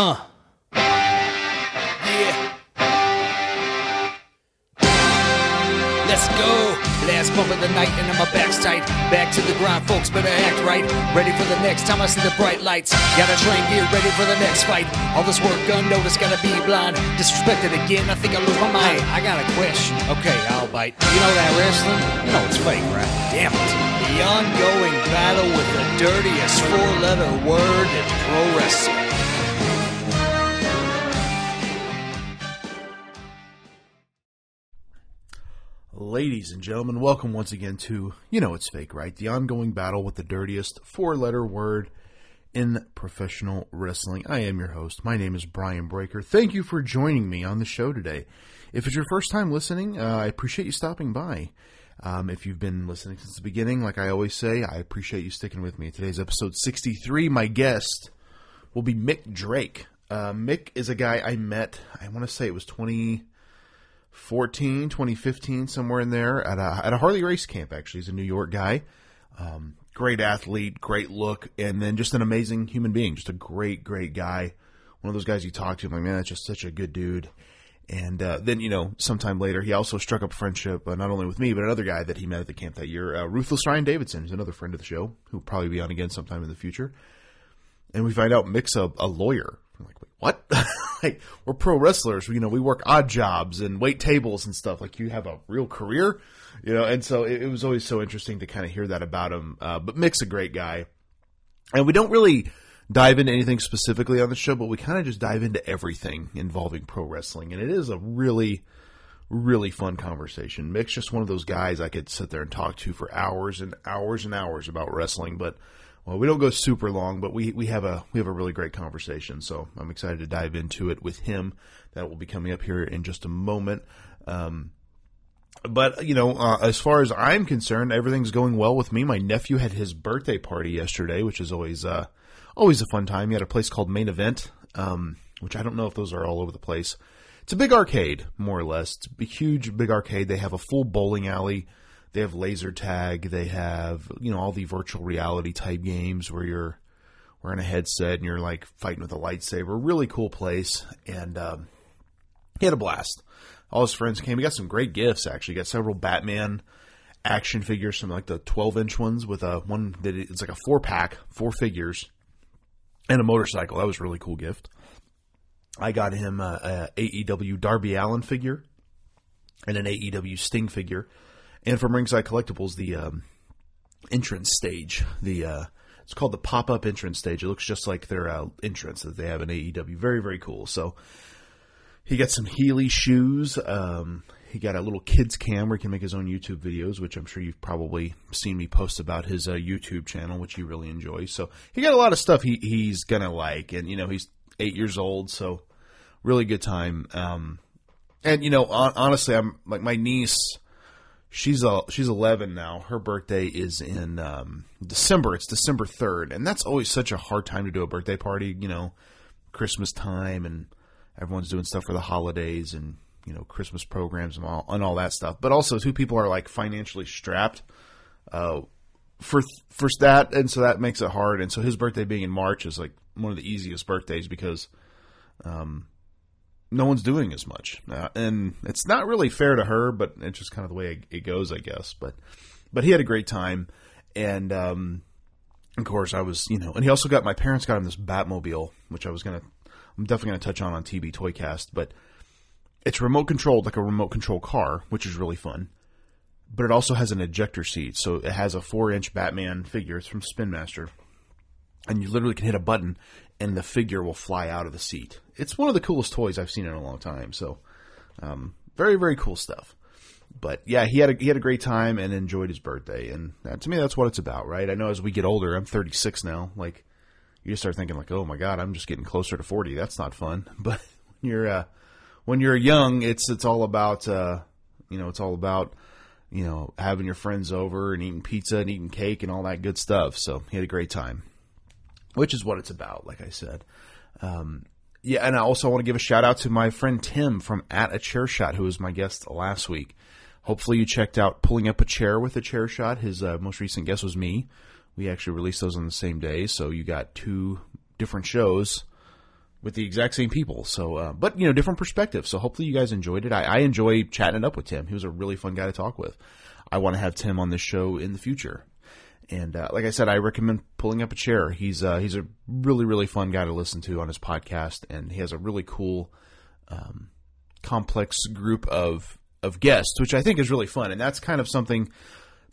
Uh. Yeah. Let's go. Last bump of the night and my back's tight. Back to the grind, folks. Better act right. Ready for the next time I see the bright lights. Got a train gear ready for the next fight. All this work unnoticed, gotta be blind. Disrespected again, I think I lose my mind. Hey, I got a question. Okay, I'll bite. You know that wrestling? You know it's fake, right? Damn it. The ongoing battle with the dirtiest four letter word in pro wrestling. Ladies and gentlemen, welcome once again to You Know It's Fake, right? The ongoing battle with the dirtiest four letter word in professional wrestling. I am your host. My name is Brian Breaker. Thank you for joining me on the show today. If it's your first time listening, uh, I appreciate you stopping by. Um, if you've been listening since the beginning, like I always say, I appreciate you sticking with me. Today's episode 63. My guest will be Mik Drake. Uh, Mik is a guy I met, I want to say it was 20. 14, 2015, somewhere in there at a, at a Harley Race camp. Actually, he's a New York guy. Um, great athlete, great look, and then just an amazing human being. Just a great, great guy. One of those guys you talk to, I'm like, man, that's just such a good dude. And uh, then, you know, sometime later, he also struck up a friendship, uh, not only with me, but another guy that he met at the camp that year, uh, Ruthless Ryan Davidson, who's another friend of the show, who'll probably be on again sometime in the future. And we find out Mik's a, a lawyer. I'm like, what? like, we're pro wrestlers. You know, we work odd jobs and wait tables and stuff. Like, you have a real career, you know. And so it, it was always so interesting to kind of hear that about him. Uh, but Mik's a great guy, and we don't really dive into anything specifically on the show, but we kind of just dive into everything involving pro wrestling, and it is a really really fun conversation. Mik's just one of those guys I could sit there and talk to for hours and hours and hours about wrestling, but well, we don't go super long, but we, we have a we have a really great conversation. So I'm excited to dive into it with him. That will be coming up here in just a moment. Um, but you know, uh, as far as I'm concerned, everything's going well with me. My nephew had his birthday party yesterday, which is always uh, always a fun time. He had a place called Main Event, um, which I don't know if those are all over the place. It's a big arcade, more or less. It's a huge, big arcade. They have a full bowling alley. They have laser tag. They have you know all the virtual reality type games where you're wearing a headset and you're like fighting with a lightsaber. Really cool place, and um, he had a blast. All his friends came. He got some great gifts. Actually, he got several Batman action figures, some like the 12 inch ones with a one that it's like a four pack, four figures, and a motorcycle. That was a really cool gift. I got him a, a AEW Darby Allin figure and an AEW Sting figure and from Ringside Collectibles, the um, entrance stage. The uh, it's called the pop up entrance stage. It looks just like their uh, entrance that they have in AEW. Very very cool. So he got some Heely shoes. Um, he got a little kids cam where he can make his own YouTube videos, which I'm sure you've probably seen me post about his uh, YouTube channel, which he really enjoys. So he got a lot of stuff he, he's gonna like, and you know he's eight years old, so really good time. Um, and you know, on, honestly, I'm like my niece she's a she's 11 now. Her birthday is in um, December. It's December 3rd, and that's always such a hard time to do a birthday party. You know, Christmas time, and everyone's doing stuff for the holidays, and you know, Christmas programs and all and all that stuff. But also, two people are like financially strapped uh, for for that, and so that makes it hard. And so his birthday being in March is like one of the easiest birthdays because. Um, no one's doing as much, uh, and it's not really fair to her, but it's just kind of the way it goes, I guess. But but he had a great time, and um, of course I was, you know, and he also got my parents got him this Batmobile, which I was gonna, I'm definitely gonna touch on on TB Toycast, but it's remote controlled like a remote control car, which is really fun. But it also has an ejector seat, so it has a four inch Batman figure. It's from Spin Master, and you literally can hit a button and the figure will fly out of the seat. It's one of the coolest toys I've seen in a long time. So, um, very very cool stuff. But yeah, he had a, he had a great time and enjoyed his birthday, and to me that's what it's about, right? I know as we get older, I'm 36 now. Like you just start thinking like, oh my god, I'm just getting closer to 40. That's not fun. But when you're uh, when you're young, it's it's all about uh, you know it's all about you know having your friends over and eating pizza and eating cake and all that good stuff. So he had a great time which is what it's about, like I said. Um, yeah, and I also want to give a shout out to my friend Tim from At a Chair Shot, who was my guest last week. Hopefully, you checked out Pulling Up a Chair with a Chair Shot. His uh, most recent guest was me. We actually released those on the same day, so you got two different shows with the exact same people. So, uh, but you know, different perspectives. So hopefully you guys enjoyed it. I, I enjoy chatting it up with Tim. He was a really fun guy to talk with. I want to have Tim on this show in the future. And uh, like I said, I recommend pulling up a chair. He's uh, he's a really really fun guy to listen to on his podcast, and he has a really cool, um, complex group of of guests, which I think is really fun. And that's kind of something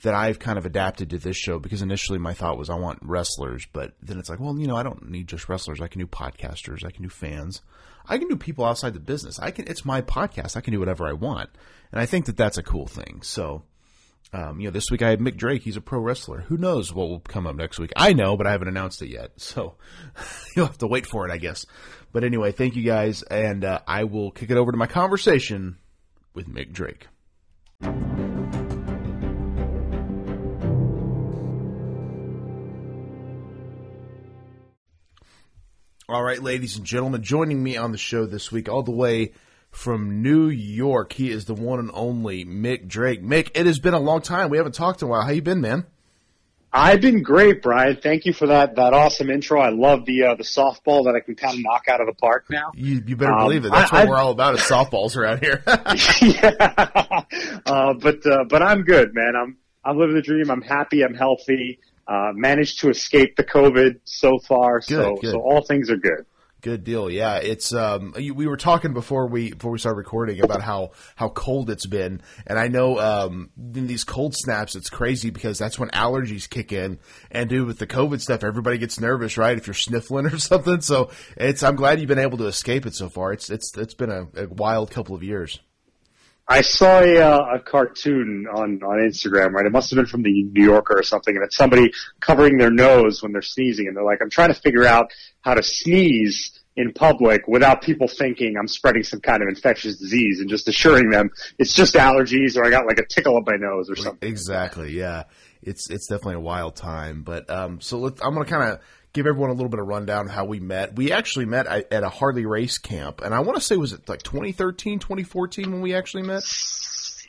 that I've kind of adapted to this show because initially my thought was I want wrestlers, but then it's like, well, you know, I don't need just wrestlers. I can do podcasters. I can do fans. I can do people outside the business. I can. It's my podcast. I can do whatever I want, and I think that that's a cool thing. So, um, you know, this week I had Mik Drake. He's a pro wrestler. Who knows what will come up next week? I know, but I haven't announced it yet. So you'll have to wait for it, I guess. But anyway, thank you guys, and uh, I will kick it over to my conversation with Mik Drake. All right, ladies and gentlemen, joining me on the show this week, all the way from New York, he is the one and only Mik Drake. Mik, it has been a long time. We haven't talked in a while. How you been, man? I've been great, Brian. Thank you for that that awesome intro. I love the uh, the softball that I can kind of knock out of the park now. You, you better um, believe it. That's I, what I've, we're all about is softballs around here. yeah, uh, but uh, but I'm good, man. I'm I'm living the dream. I'm happy. I'm healthy. Uh, managed to escape the COVID so far, good, so good. so all things are good. Good deal. Yeah, it's um we were talking before we before we started recording about how how cold it's been, and I know um in these cold snaps it's crazy because that's when allergies kick in, and dude with the COVID stuff everybody gets nervous, right? If you're sniffling or something, so it's I'm glad you've been able to escape it so far. It's it's it's been a, a wild couple of years. I saw a, uh, a cartoon on, on Instagram, right? It must have been from the New Yorker or something, and it's somebody covering their nose when they're sneezing, and they're like, I'm trying to figure out how to sneeze in public without people thinking I'm spreading some kind of infectious disease and just assuring them it's just allergies or I got like a tickle up my nose or something. Exactly. Yeah. It's, it's definitely a wild time, but, um, so let's. I'm going to kind of give everyone a little bit of rundown of how we met. We actually met at a Harley Race camp, and I want to say was it like 2013, 2014 when we actually met?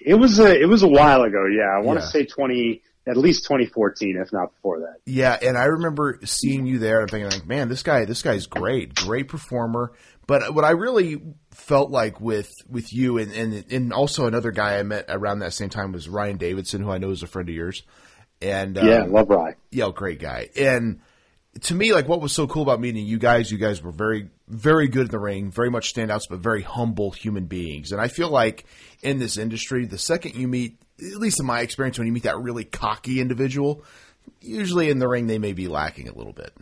It was a it was a while ago. Yeah, I want yeah. to say 20 at least 2014, if not before that. Yeah, and I remember seeing you there and thinking like, man, this guy, this guy's great, great performer. But what I really felt like with with you and and and also another guy I met around that same time was Ryan Davidson, who I know is a friend of yours. And yeah, um, love Ryan. Yeah, great guy. And to me, like what was so cool about meeting you guys, you guys were very, very good in the ring, very much standouts, but very humble human beings. And I feel like in this industry, the second you meet, at least in my experience, when you meet that really cocky individual, usually in the ring they may be lacking a little bit.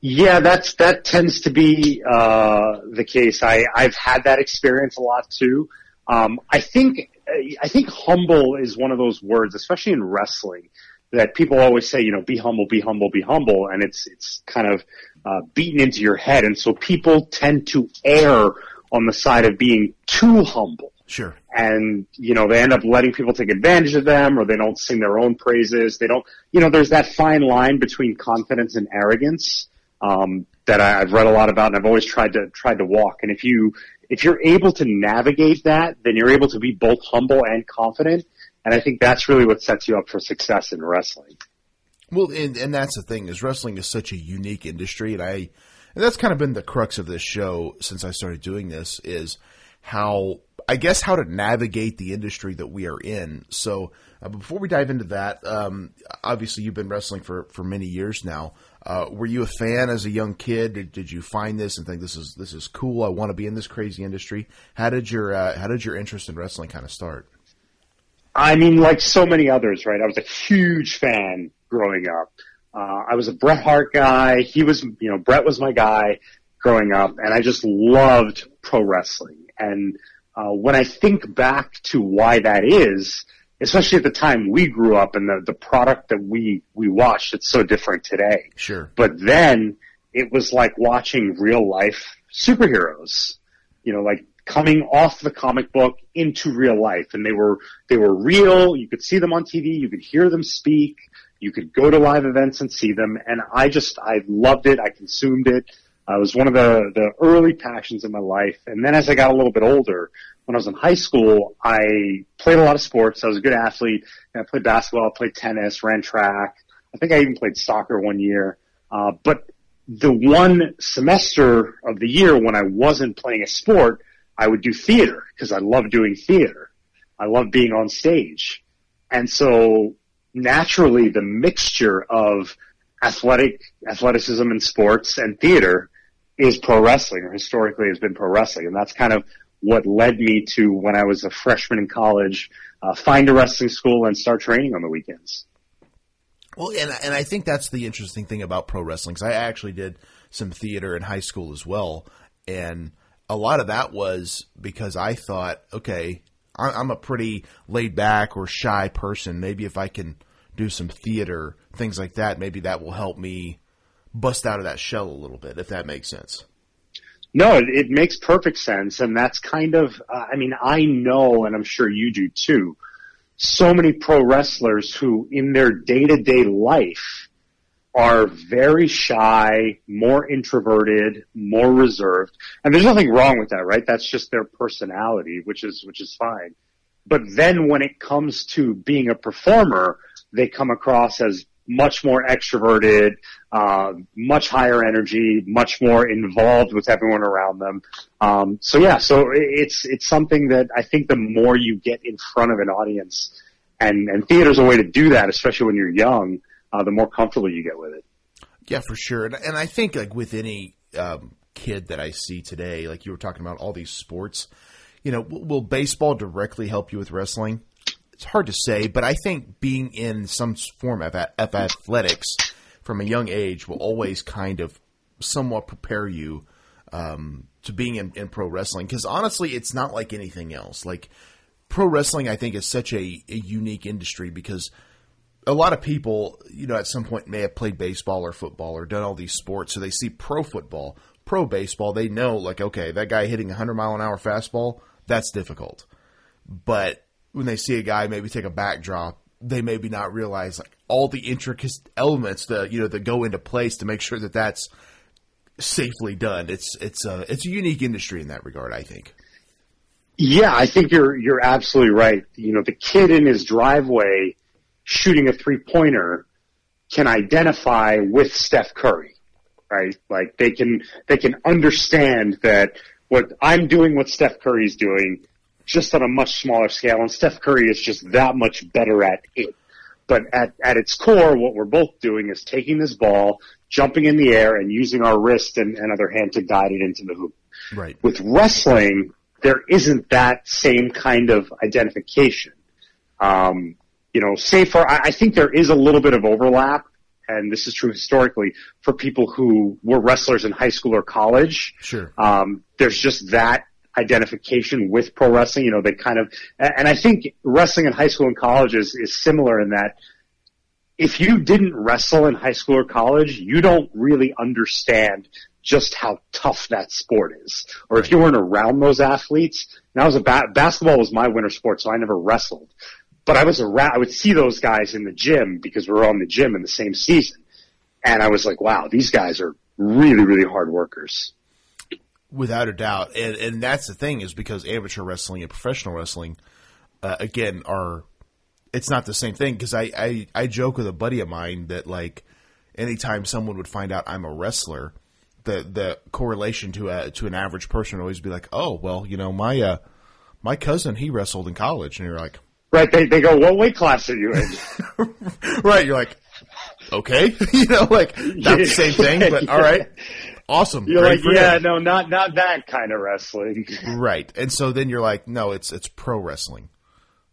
Yeah, that's that tends to be uh, the case. I I've had that experience a lot too. Um, I think I think humble is one of those words, especially in wrestling that people always say, you know, be humble, be humble, be humble, and it's it's kind of uh, beaten into your head, and so people tend to err on the side of being too humble. Sure. And you know, they end up letting people take advantage of them, or they don't sing their own praises. They don't, you know, there's that fine line between confidence and arrogance um, that I, I've read a lot about, and I've always tried to tried to walk. And if you if you're able to navigate that, then you're able to be both humble and confident and I think that's really what sets you up for success in wrestling. Well, and, and that's the thing is wrestling is such a unique industry, and I and that's kind of been the crux of this show since I started doing this is how I guess how to navigate the industry that we are in. So uh, before we dive into that, um, obviously you've been wrestling for for many years now. Uh, were you a fan as a young kid? Did, did, you find this and think this is this is cool? I want to be in this crazy industry. How did your uh, how did your interest in wrestling kind of start? I mean, like so many others, right? I was a huge fan growing up. Uh, I was a Bret Hart guy. He was, you know, Bret was my guy growing up, and I just loved pro wrestling. And uh, when I think back to why that is, especially at the time we grew up and the, the product that we, we watched, it's so different today. Sure. But then it was like watching real life superheroes. You know, like coming off the comic book into real life. And they were they were real. You could see them on tv you could hear them speak. You could go to live events and see them. And i just i loved it. I consumed it. Uh, it was one of the the early passions of my life. And then as i got a little bit older when i was in high school i played a lot of sports. I was a good athlete. I played basketball played tennis ran track. I think i even played soccer one year. Uh, but the one semester of the year when I wasn't playing a sport, I would do theater because I love doing theater. I love being on stage. And so naturally the mixture of athletic, athleticism and sports and theater is pro wrestling or historically has been pro wrestling. And that's kind of what led me to when I was a freshman in college, uh, find a wrestling school and start training on the weekends. Well, and and I think that's the interesting thing about pro wrestling. Because I actually did some theater in high school as well, and a lot of that was because I thought, okay, I'm a pretty laid back or shy person. Maybe if I can do some theater, things like that, maybe that will help me bust out of that shell a little bit, if that makes sense. No, it, it makes perfect sense, and that's kind of. Uh, I mean, I know, and I'm sure you do too so many pro wrestlers who in their day to day life are very shy, more introverted, more reserved. And there's nothing wrong with that, right? That's just their personality, which is, which is fine. But then when it comes to being a performer, they come across as much more extroverted, uh, much higher energy, much more involved with everyone around them. Um, so yeah, so it's it's something that I think the more you get in front of an audience, and and theater's a way to do that, especially when you're young, uh, the more comfortable you get with it. Yeah, for sure, and, and I think like with any um, kid that I see today, like you were talking about all these sports, you know, will baseball directly help you with wrestling? it's hard to say, but I think being in some form of, of athletics from a young age will always kind of somewhat prepare you um, to being in, in pro wrestling. Because honestly, it's not like anything else. Like pro wrestling, I think is such a, a unique industry because a lot of people, you know, at some point may have played baseball or football or done all these sports, so they see pro football, pro baseball, they know like, okay, that guy hitting a hundred mile an hour fastball, that's difficult. But when they see a guy maybe take a backdrop, they maybe not realize like all the intricate elements that you know that go into place to make sure that that's safely done. It's it's a it's a unique industry in that regard, I think. Yeah, I think you're you're absolutely right. You know, the kid in his driveway shooting a three pointer can identify with Steph Curry, right? Like they can they can understand that what I'm doing, what Steph Curry's doing, just on a much smaller scale, and Steph Curry is just that much better at it. But at, at its core, what we're both doing is taking this ball, jumping in the air, and using our wrist and, and other hand to guide it into the hoop. Right. With wrestling, there isn't that same kind of identification. Um, you know, say for, I, I think there is a little bit of overlap, and this is true historically, for people who were wrestlers in high school or college. Sure. Um, there's just that identification with pro wrestling. You know, they kind of, and I think wrestling in high school and college is, is similar in that if you didn't wrestle in high school or college, you don't really understand just how tough that sport is. Or if you weren't around those athletes, and I was a ba- basketball was my winter sport, so I never wrestled. But I was around, I would see those guys in the gym because we were on the gym in the same season. And I was like, wow, these guys are really, really hard workers. Without a doubt, and and that's the thing is because amateur wrestling and professional wrestling, uh, again, are it's not the same thing. Because I, I I joke with a buddy of mine that like anytime someone would find out I'm a wrestler, the the correlation to a to an average person would always be like, oh well, you know my uh my cousin he wrestled in college, and you're like, right? They they go, what weight class are you in? right? You're like, okay, you know, like not the same thing, but all right awesome. You're Great like, yeah, no, not not that kind of wrestling. right. And so then you're like, no, it's it's pro wrestling.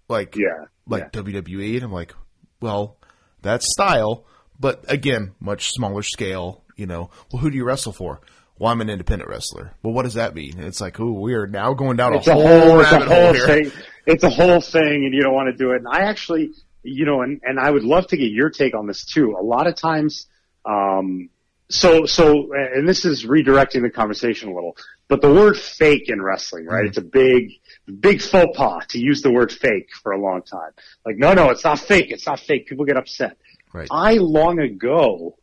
Like yeah, like yeah. WWE, and I'm like, well, that's style, but again, much smaller scale. You know, well, who do you wrestle for? Well, I'm an independent wrestler. Well, what does that mean? It's like, ooh, we are now going down it's a, a whole, it's a whole thing. It's a whole thing, and you don't want to do it. And I actually, you know, and and I would love to get your take on this too. A lot of times, um, so so and this is redirecting the conversation a little but the word fake in wrestling right mm-hmm. it's a big big faux pas to use the word fake for a long time like no no it's not fake it's not fake people get upset right. i long ago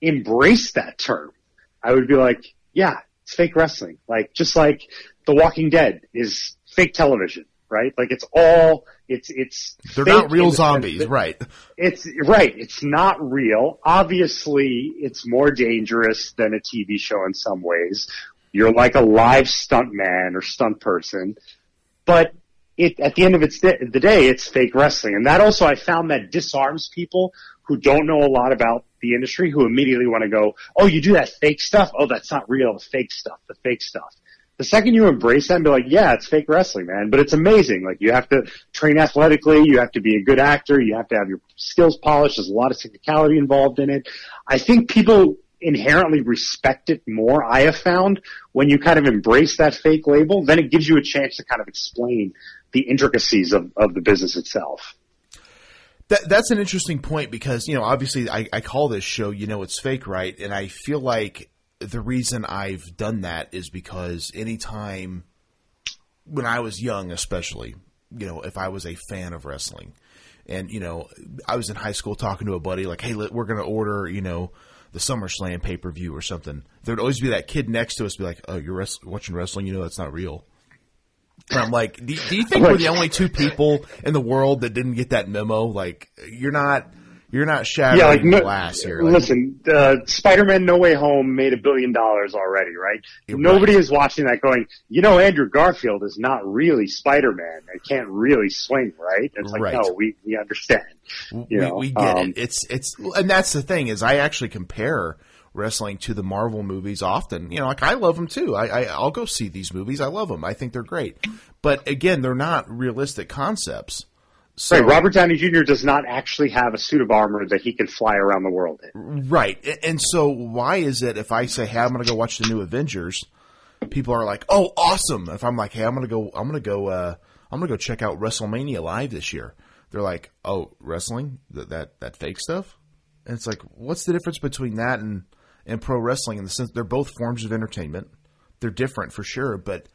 embraced that term i would be like yeah it's fake wrestling like just like the walking dead is fake television right? Like it's all it's it's They're not real in the sense zombies, that- right? It's right. It's not real. Obviously, it's more dangerous than a TV show in some ways. You're like a live stunt man or stunt person, but it, at the end of its day, the day, it's fake wrestling. And that also, I found that disarms people who don't know a lot about the industry who immediately want to go, oh, you do that fake stuff? Oh, that's not real. The fake stuff, the fake stuff. The second you embrace that and be like, yeah, it's fake wrestling, man, but it's amazing. Like you have to train athletically, you have to be a good actor, you have to have your skills polished, there's a lot of technicality involved in it. I think people inherently respect it more, I have found, when you kind of embrace that fake label, then it gives you a chance to kind of explain the intricacies of, of the business itself. That, that's an interesting point because, you know, obviously I, I call this show, you know, it's fake, right? And I feel like the reason I've done that is because anytime when I was young, especially, you know, if I was a fan of wrestling and, you know, I was in high school talking to a buddy like, Hey, we're going to order, you know, the SummerSlam pay per view or something. There'd always be that kid next to us be like, Oh, you're wrest- watching wrestling. You know, that's not real. And I'm like, do, do you think we're the only two people in the world that didn't get that memo? Like, you're not, you're not shattering Yeah, like no, glass here. Like, listen, uh, Spider-Man: No Way Home made a billion dollars already, right? Nobody right. is watching that going, you know, Andrew Garfield is not really Spider-Man and can't really swing, right? It's like, Right. no, we we understand. You we, know, we get um, it. It's it's and that's the thing is I actually compare wrestling to the Marvel movies often. You know, like I love them too. I, I I'll go see these movies. I love them. I think they're great. But again, they're not realistic concepts. So, Right, Robert Downey Jr. does not actually have a suit of armor that he can fly around the world in. Right. And so why is it if I say, "Hey, I'm going to go watch the new Avengers," people are like, "Oh, awesome." If I'm like, "Hey, I'm going to go I'm going to go uh I'm going to go check out WrestleMania live this year." They're like, "Oh, wrestling? That that that fake stuff?" And it's like, "What's the difference between that and and pro wrestling in the sense they're both forms of entertainment. They're different for sure, but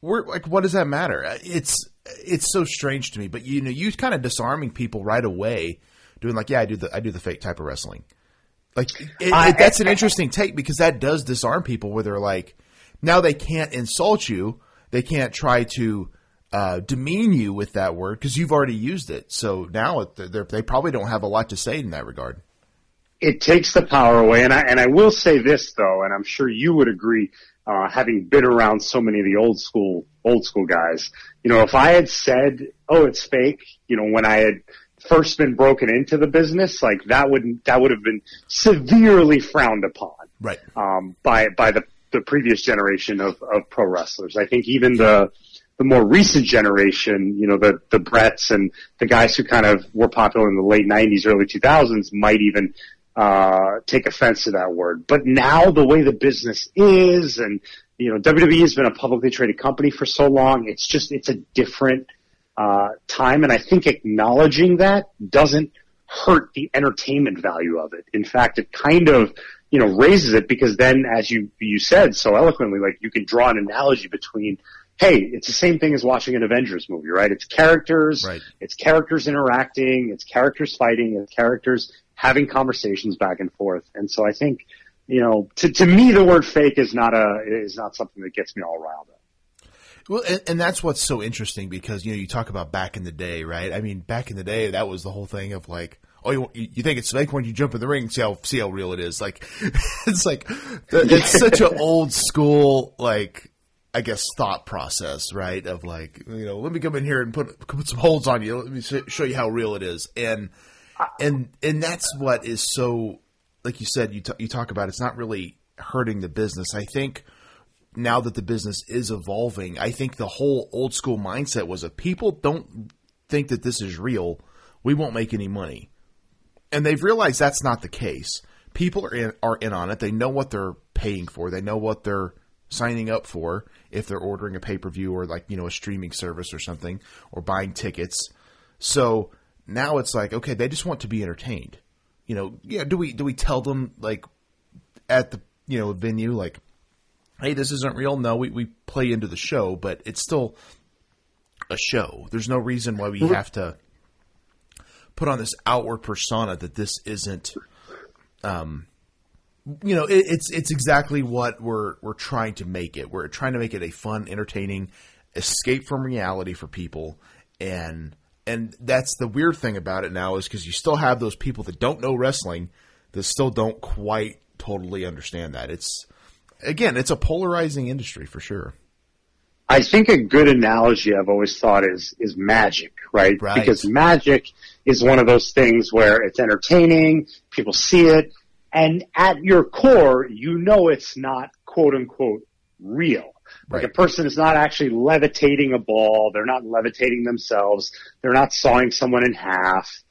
we're like what does that matter? It's it's so strange to me, but you know, you kind of disarming people right away doing like, "Yeah, I do the I do the fake type of wrestling." Like it, I- it, that's an interesting take because that does disarm people where they're like, now they can't insult you, they can't try to uh, demean you with that word because you've already used it. So now they're, they probably don't have a lot to say in that regard. it takes the power away. And I and I will say this though, and I'm sure you would agree, uh, having been around so many of the old school old school guys. You know, if I had said, "Oh, it's fake," you know, when I had first been broken into the business, like that would that would have been severely frowned upon Right. um, by by the the previous generation of of pro wrestlers. I think even the the more recent generation, you know, the the Bretts and the guys who kind of were popular in the late '90s, early 2000s, might even uh, take offense to that word. But now, the way the business is, and you know, WWE has been a publicly traded company for so long, it's just it's a different uh, time, and I think acknowledging that doesn't hurt the entertainment value of it. In fact, it kind of you know raises it because then, as you you said so eloquently, like you can draw an analogy between. Hey, it's the same thing as watching an Avengers movie, right? It's characters, Right. it's characters interacting, it's characters fighting, it's characters having conversations back and forth. And so I think, you know, to, to me, the word fake is not a, is not something that gets me all riled up. Well, and, and that's what's so interesting because you know you talk about back in the day, right? I mean, back in the day, that was the whole thing of like, oh, you, you think it's fake when you jump in the ring see how see how real it is. Like, it's like it's such an old school like. I guess thought process, right? Of like, you know, let me come in here and put put some holds on you. Let me sh- show you how real it is, and and and that's what is so, like you said, you t- you talk about. It's not really hurting the business. I think now that the business is evolving, I think the whole old school mindset was if people don't think that this is real, we won't make any money. And they've realized that's not the case. People are in, are in on it. They know what they're paying for. They know what they're signing up for if they're ordering a pay per view or like, you know, a streaming service or something or buying tickets. So now it's like, okay, they just want to be entertained. You know, yeah, do we do we tell them like at the you know venue like hey, this isn't real. No, we, we play into the show, but it's still a show. There's no reason why we have to put on this outward persona that this isn't. Um, you know, it, it's it's exactly what we're we're trying to make it. We're trying to make it a fun, entertaining escape from reality for people and and that's the weird thing about it now is because you still have those people that don't know wrestling that still don't quite totally understand that it's again it's a polarizing industry for sure I think a good analogy I've always thought is is magic, right? Right. Because magic is one of those things where it's entertaining, people see it, and at your core, you know it's not quote unquote real. Like a person is not actually levitating a ball, they're not levitating themselves, they're not sawing someone in half.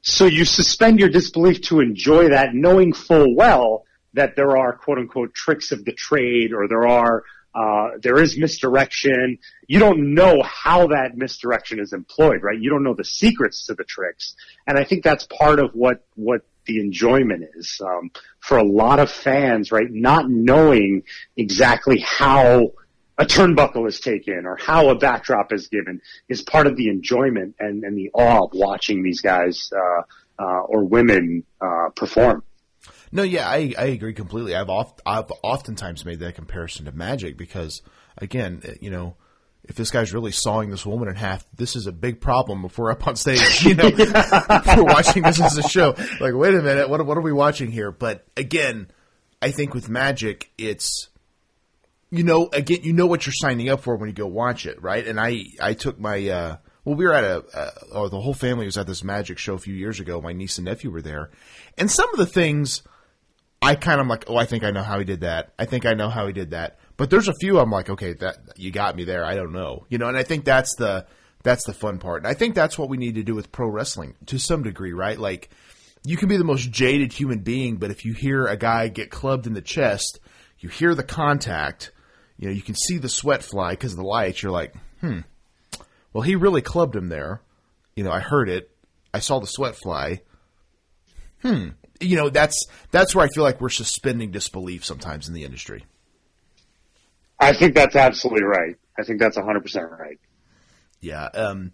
So you suspend your disbelief to enjoy that, knowing full well that there are quote unquote tricks of the trade or there are uh, there is misdirection. You don't know how that misdirection is employed, right? You don't know the secrets to the tricks, and I think that's part of what what the enjoyment is um, for a lot of fans, right? Not knowing exactly how a turnbuckle is taken or how a backdrop is given is part of the enjoyment and, and the awe of watching these guys uh, uh, or women uh, perform. No, yeah, I, I agree completely. I've oft, I've oftentimes made that comparison to Magic because, again, you know, if this guy's really sawing this woman in half, this is a big problem if we're up on stage. You know, we're watching this as a show. Like, wait a minute, what what are we watching here? But again, I think with Magic, it's you know, again, you know what you're signing up for when you go watch it, right? And I I took my uh, well, we were at a, uh, or the whole family was at this Magic show a few years ago. My niece and nephew were there, and some of the things I kind of like, oh, I think I know how he did that. I think I know how he did that. But there's a few I'm like, okay, that you got me there. I don't know, you know. And I think that's the that's the fun part. And I think that's what we need to do with pro wrestling to some degree, right? Like, you can be the most jaded human being, but if you hear a guy get clubbed in the chest, you hear the contact, you know, you can see the sweat fly because of the lights. You're like, hmm, well, he really clubbed him there. You know, I heard it. I saw the sweat fly. Hmm. You know, that's that's where I feel like we're suspending disbelief sometimes in the industry. I think that's absolutely right. I think that's 100% right. Yeah. Um,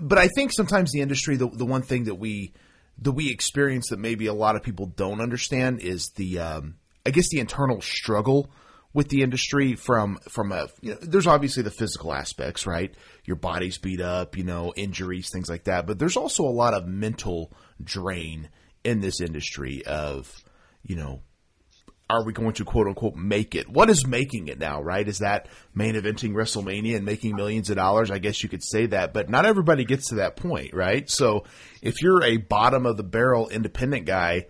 but I think sometimes the industry, the the one thing that we that we experience that maybe a lot of people don't understand is the um, I guess the internal struggle with the industry from from a you know, there's obviously the physical aspects, right? Your body's beat up, you know, injuries, things like that. But there's also a lot of mental drain in this industry of, you know, are we going to quote unquote make it? What is making it now, right? Is that main eventing WrestleMania and making millions of dollars? I guess you could say that, but not everybody gets to that point, right? So if you're a bottom of the barrel independent guy,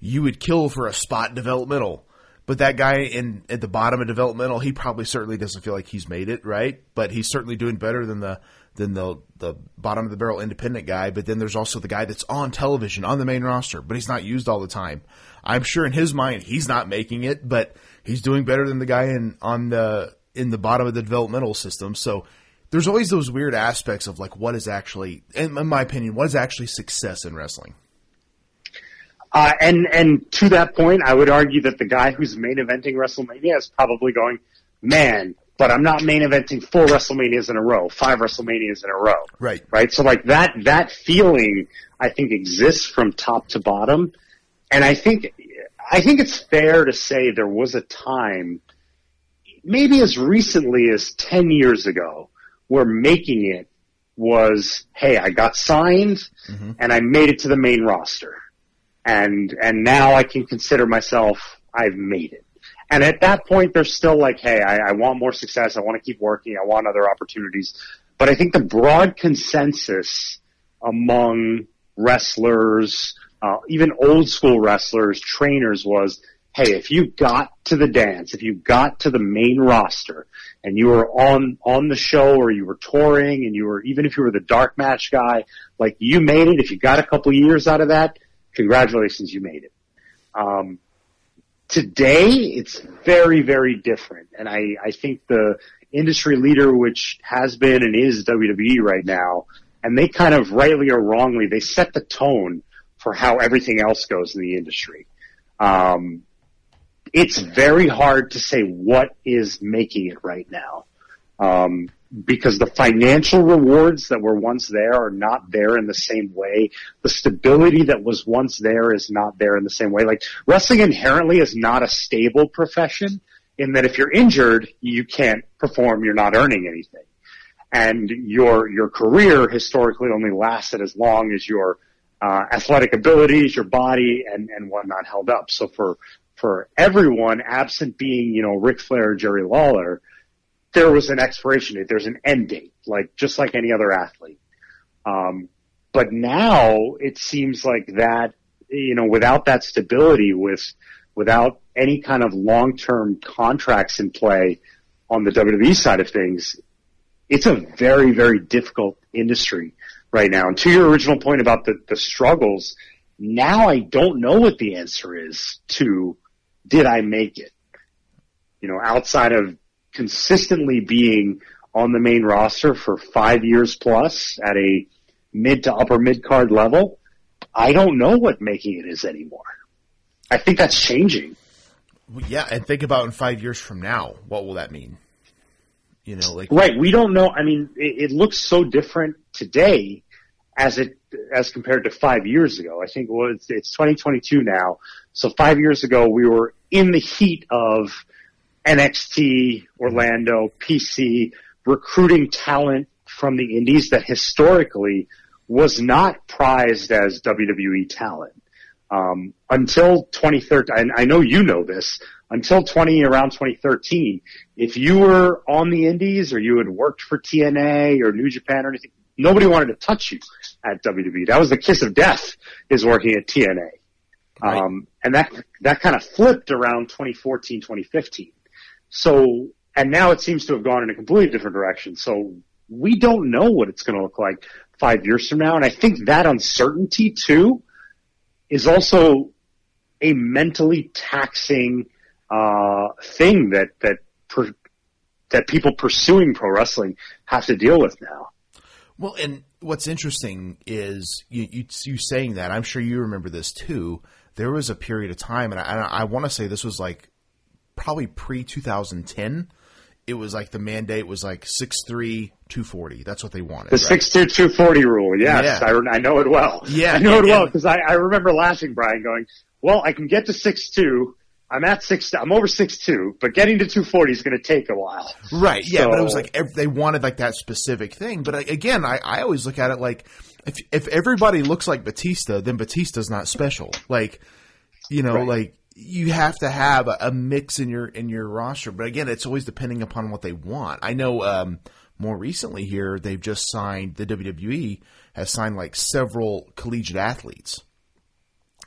you would kill for a spot developmental. But that guy in at the bottom of developmental, he probably certainly doesn't feel like he's made it, right? But he's certainly doing better than the than the the bottom of the barrel independent guy. But then there's also the guy that's on television on the main roster, but he's not used all the time. I'm sure in his mind he's not making it, but he's doing better than the guy in on the in the bottom of the developmental system. So there's always those weird aspects of like what is actually, in, my opinion, what is actually success in wrestling. Uh, and and to that point, I would argue that the guy who's main eventing WrestleMania is probably going, man, but I'm not main eventing four WrestleManias in a row, five WrestleManias in a row. Right. Right. So like that that feeling I think exists from top to bottom. And I think I think it's fair to say there was a time maybe as recently as 10 years ago where making it was, hey, I got signed and I made it to the main roster. And, and now I can consider myself, I've made it. And at that point, they're still like, hey, I, I want more success. I want to keep working. I want other opportunities. But I think the broad consensus among wrestlers, uh, even old school wrestlers, trainers was, hey, if you got to the dance, if you got to the main roster and you were on, on the show or you were touring and you were, even if you were the dark match guy, like you made it. If you got a couple years out of that, congratulations, you made it. Um, today it's very, very different. And I, I think the industry leader, which has been and is WWE right now, and they kind of rightly or wrongly, they set the tone for how everything else goes in the industry. Um, it's very hard to say what is making it right now. Um, because the financial rewards that were once there are not there in the same way. The stability that was once there is not there in the same way. Like wrestling inherently is not a stable profession in that if you're injured, you can't perform, you're not earning anything. and your your career historically only lasted as long as your uh, athletic abilities, your body, and and whatnot held up. So for for everyone, absent being you know Ric Flair, Jerry Lawler, there was an expiration date. There's an end date, like just like any other athlete. Um, but now it seems like that you know without that stability, with without any kind of long term contracts in play on the WWE side of things, it's a very, very difficult industry right now. And to your original point about the, the struggles, now I don't know what the answer is to did I make it? You know, outside of consistently being on the main roster for five years plus at a mid to upper mid card level, I don't know what making it is anymore. I think that's changing. Yeah, and think about in five years from now, what will that mean? You know, like right. We don't know. I mean, it, it looks so different today as it as compared to five years ago. I think well, it's, it's 2022 now. So five years ago, we were in the heat of NXT, Orlando, PC, recruiting talent from the indies that historically was not prized as WWE talent. Um, until 2013, I know you know this, until 20, around 2013, if you were on the indies or you had worked for TNA or New Japan or anything, nobody wanted to touch you at WWE. That was the kiss of death is working at TNA. Right. Um, and that, that kind of flipped around 2014, 2015. So, and now it seems to have gone in a completely different direction. So we don't know what it's going to look like five years from now. And I think that uncertainty too is also a mentally taxing uh, thing that that per, that people pursuing pro wrestling have to deal with now. Well, and what's interesting is you, you, you saying that. I'm sure you remember this too. There was a period of time, and I, I want to say this was like probably pre 2010. It was like the mandate was like six three two forty. That's what they wanted. The six two two forty rule. Yes, yeah. I, I know it well. Yeah, I know it well because I, I remember laughing, Brian, going, "Well, I can get to six two I'm at six. I'm over six two, but getting to 240 is going to take a while. Right. Yeah. So, but it was like they wanted like that specific thing. But again, I, I always look at it like if if everybody looks like Batista, then Batista's not special. Like, you know, right. like you have to have a, mix in your in your roster. But again, it's always depending upon what they want. I know um, more recently here they've just signed the WWE has signed like several collegiate athletes,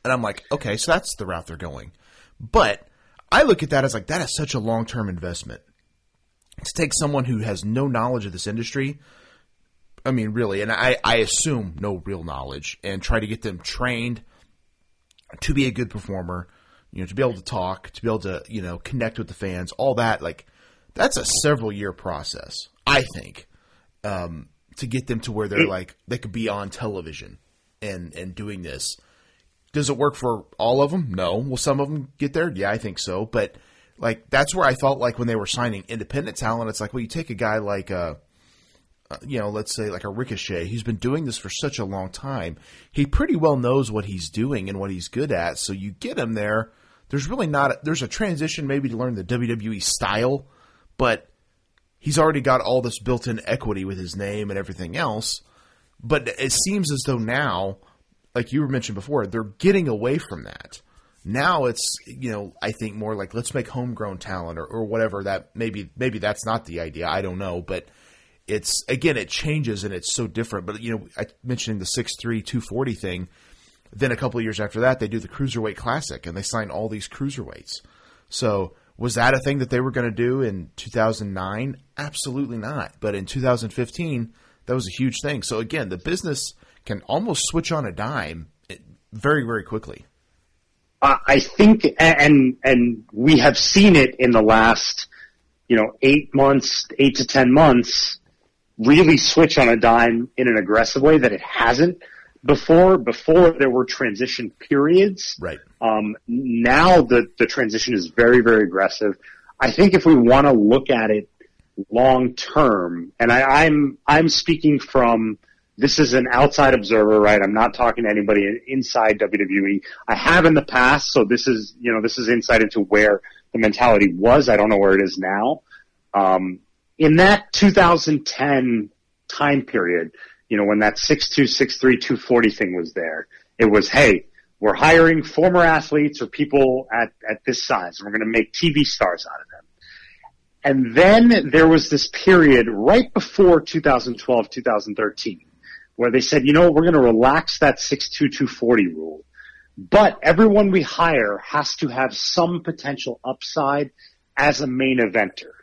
and I'm like, okay, so that's the route they're going. But I look at that as like that is such a long term investment. To take someone who has no knowledge of this industry, I mean, really, and I, I assume no real knowledge, and try to get them trained to be a good performer, you know, to be able to talk, to be able to, you know, connect with the fans, all that, like, that's a several year process, I think, um, to get them to where they're like, they could be on television and, and doing this. Does it work for all of them? No. Will some of them get there? Yeah, I think so. But like that's where I felt like when they were signing independent talent, it's like, well, you take a guy like uh, uh, you know, let's say like a Ricochet. He's been doing this for such a long time. He pretty well knows what he's doing and what he's good at. So you get him there. There's really not. A, there's a transition maybe to learn the WWE style, but he's already got all this built-in equity with his name and everything else. But it seems as though now like you were mentioned before, they're getting away from that. Now it's you know I think more like let's make homegrown talent or, or whatever that maybe maybe that's not the idea I don't know but it's again it changes and it's so different but you know I mentioning the six three two forty thing then a couple of years after that they do the cruiserweight classic and they sign all these cruiserweights. So was that a thing that they were going to do in 2009 absolutely not but in 2015 that was a huge thing. So again the business can almost switch on a dime eh, very, very quickly. I think, and and we have seen it in the last, you know, eight months, eight to ten months, really switch on a dime in an aggressive way that it hasn't before. Before there were transition periods, right? Um, now the the transition is very, very aggressive. I think if we want to look at it long term, and I, I'm I'm speaking from this is an outside observer, right? I'm not talking to anybody inside WWE. I have in the past, so this is, you know, this is insight into where the mentality was. I don't know where it is now. Um, in that 2010 time period, you know, when that 6'2", 6'3", 240 thing was there, it was, hey, we're hiring former athletes or people at, at this size. And we're going to make TV stars out of them. And then there was this period right before 2012, 2013, where they said, you know, we're going to relax that 6'2", 240 rule. But everyone we hire has to have some potential upside as a main eventer.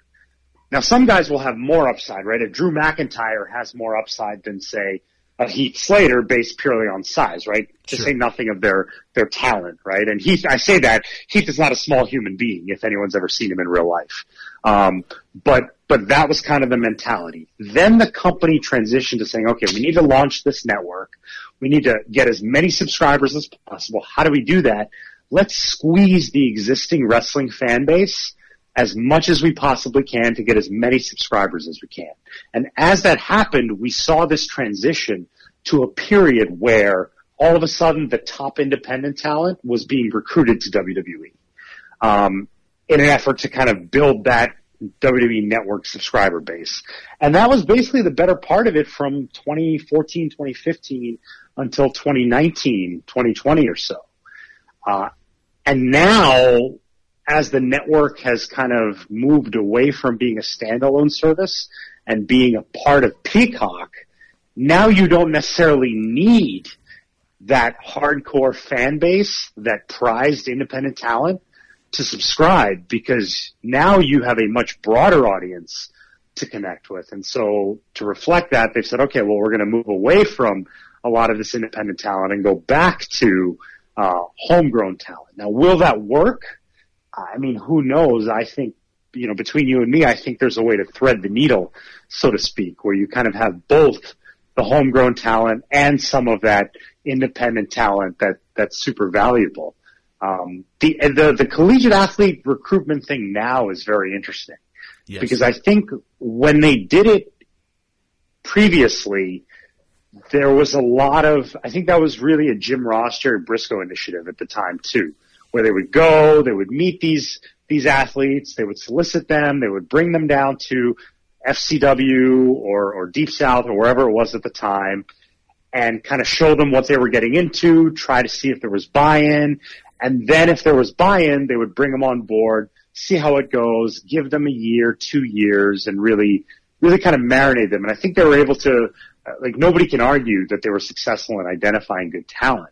Now, some guys will have more upside, right? If Drew McIntyre has more upside than, say, a Heath Slater based purely on size, right? To sure. say nothing of their, their talent, right? And Heath, I say that, Heath is not a small human being if anyone's ever seen him in real life. Um, but, but that was kind of the mentality. Then the company transitioned to saying, okay, we need to launch this network. We need to get as many subscribers as possible. How do we do that? Let's squeeze the existing wrestling fan base as much as we possibly can to get as many subscribers as we can. And as that happened, we saw this transition to a period where all of a sudden the top independent talent was being recruited to WWE um, in an effort to kind of build that WWE network subscriber base. And that was basically the better part of it from 2014, 2015 until 2019, 2020 or so. Uh, and now as the network has kind of moved away from being a standalone service and being a part of Peacock, now you don't necessarily need that hardcore fan base, that prized independent talent to subscribe because now you have a much broader audience to connect with. And so to reflect that, they've said, okay, well, we're going to move away from a lot of this independent talent and go back to uh, homegrown talent. Now, will that work? I mean, who knows? I think, you know, between you and me, I think there's a way to thread the needle, so to speak, where you kind of have both the homegrown talent and some of that independent talent that, that's super valuable. Um, the, the, the collegiate athlete recruitment thing now is very interesting. Yes. Because I think when they did it previously, there was a lot of, I think that was really a Jim Ross, Jerry Brisco initiative at the time too where they would go, they would meet these these athletes, they would solicit them, they would bring them down to FCW or, or Deep South or wherever it was at the time and kind of show them what they were getting into, try to see if there was buy-in, and then if there was buy-in, they would bring them on board, see how it goes, give them a year, two years, and really, really kind of marinate them. And I think they were able to, uh, like nobody can argue that they were successful in identifying good talent.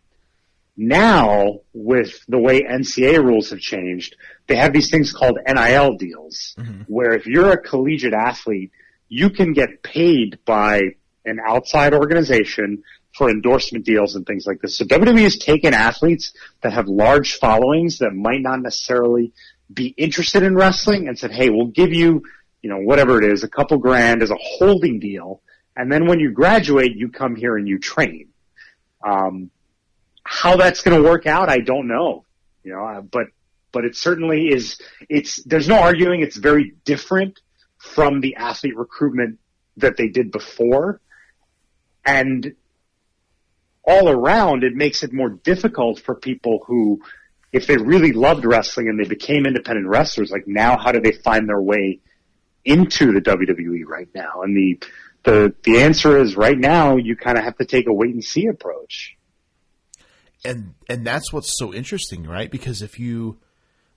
Now, with the way NCAA rules have changed, they have these things called NIL deals, mm-hmm. where if you're a collegiate athlete, you can get paid by an outside organization for endorsement deals and things like this. So WWE has taken athletes that have large followings that might not necessarily be interested in wrestling and said, hey, we'll give you, you know, whatever it is, a couple grand as a holding deal. And then when you graduate, you come here and you train. Um, how that's going to work out, I don't know. You know, uh, but but it certainly is. It's there's no arguing. It's very different from the athlete recruitment that they did before, and all around it makes it more difficult for people who, if they really loved wrestling and they became independent wrestlers, like now, how do they find their way into the WWE right now? And the the the answer is right now you kind of have to take a wait and see approach and and that's what's so interesting, right? Because if you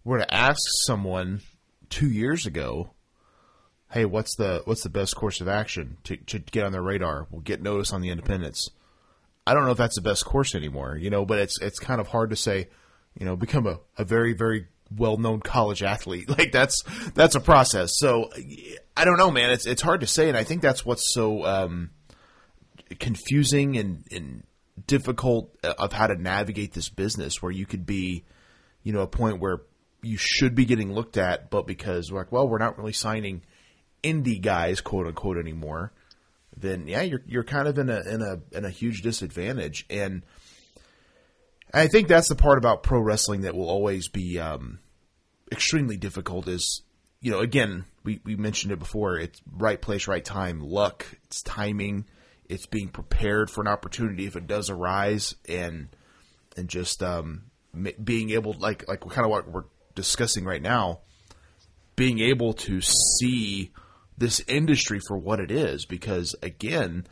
were to ask someone two years ago, "Hey, what's the what's the best course of action to to get on their radar? We'll get notice on the independents." I don't know if that's the best course anymore, you know, but it's it's kind of hard to say, you know, become a, a very very well known college athlete. Like that's that's a process. So I don't know, man. It's it's hard to say, and I think that's what's so um, confusing and, and difficult uh, of how to navigate this business where you could be, you know, a point where you should be getting looked at, but because we're like, well, we're not really signing indie guys, quote unquote, anymore, then yeah, you're you're kind of in a in a in a huge disadvantage. And I think that's the part about pro wrestling that will always be um, extremely difficult. Is you know, again, we we mentioned it before. It's right place, right time, luck, it's timing it's being prepared for an opportunity if it does arise, and and just um, being able, like like kind of what we're discussing right now, being able to see this industry for what it is because again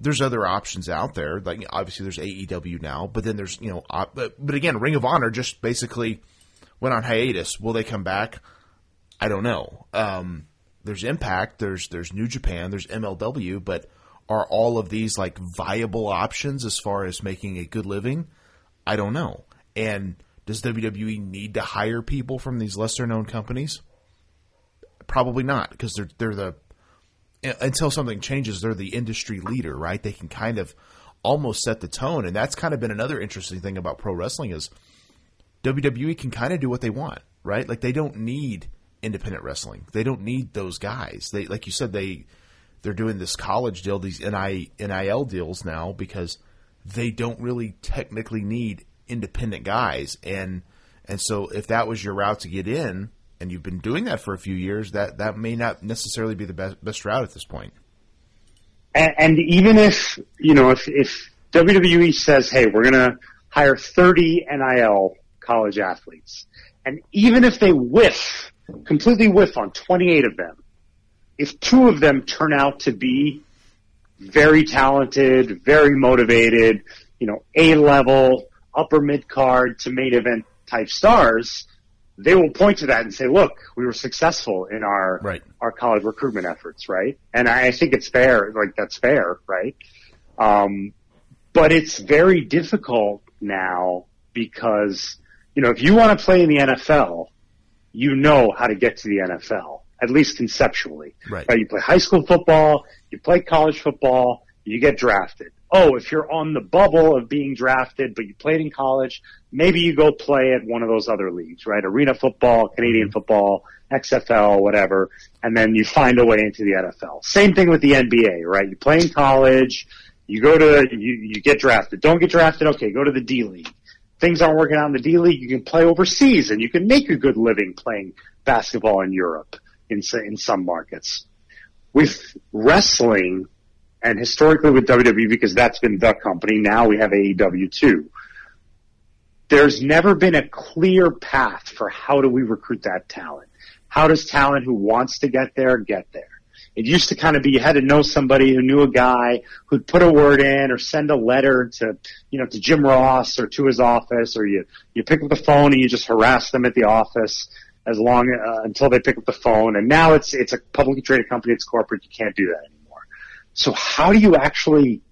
there's other options out there. Like obviously there's AEW now but then there's you know op- but, but again Ring of Honor just basically went on hiatus. Will they come back? I don't know. Um, there's Impact there's there's New Japan there's MLW but are all of these like viable options as far as making a good living I don't know and does WWE need to hire people from these lesser known companies Probably not because they're they're the until something changes, they're the industry leader, right? They can kind of almost set the tone, and that's kind of been another interesting thing about pro wrestling is WWE can kind of do what they want, right? Like they don't need independent wrestling. They don't need those guys. They like you said they they're doing this college deal, these NIL deals now because they don't really technically need independent guys and and so if that was your route to get in, and you've been doing that for a few years, that that may not necessarily be the best best route at this point. And, and even if you know, if if WWE says, "Hey, we're going to hire 30 NIL college athletes," and even if they whiff, completely whiff on 28 of them, if two of them turn out to be very talented, very motivated, you know, A level, upper mid card to main event type stars, they will point to that and say, look, we were successful in our, right. our college recruitment efforts, right? And I think it's fair, like that's fair, right? Um, but it's very difficult now because, you know, if you want to play in the NFL, you know how to get to the NFL, at least conceptually. Right. right? You play high school football, you play college football, you get drafted oh, if you're on the bubble of being drafted, but you played in college, maybe you go play at one of those other leagues, right? Arena football, Canadian mm-hmm. football, XFL, whatever, and then you find a way into the NFL. Same thing with the NBA, right? You play in college, you go to, you, you get drafted. Don't get drafted, okay, go to the D League. Things aren't working out in the D League, you can play overseas and you can make a good living playing basketball in Europe in, in some markets. With wrestling, and historically with WWE, because that's been the company, now we have AEW too. There's never been a clear path for how do we recruit that talent? How does talent who wants to get there get there? It used to kind of be you had to know somebody who knew a guy who'd put a word in or send a letter to, you know, to Jim Ross or to his office or you, you pick up the phone and you just harass them at the office as long, uh, until they pick up the phone. And now it's, it's a publicly traded company. It's corporate. You can't do that anymore. So how do you actually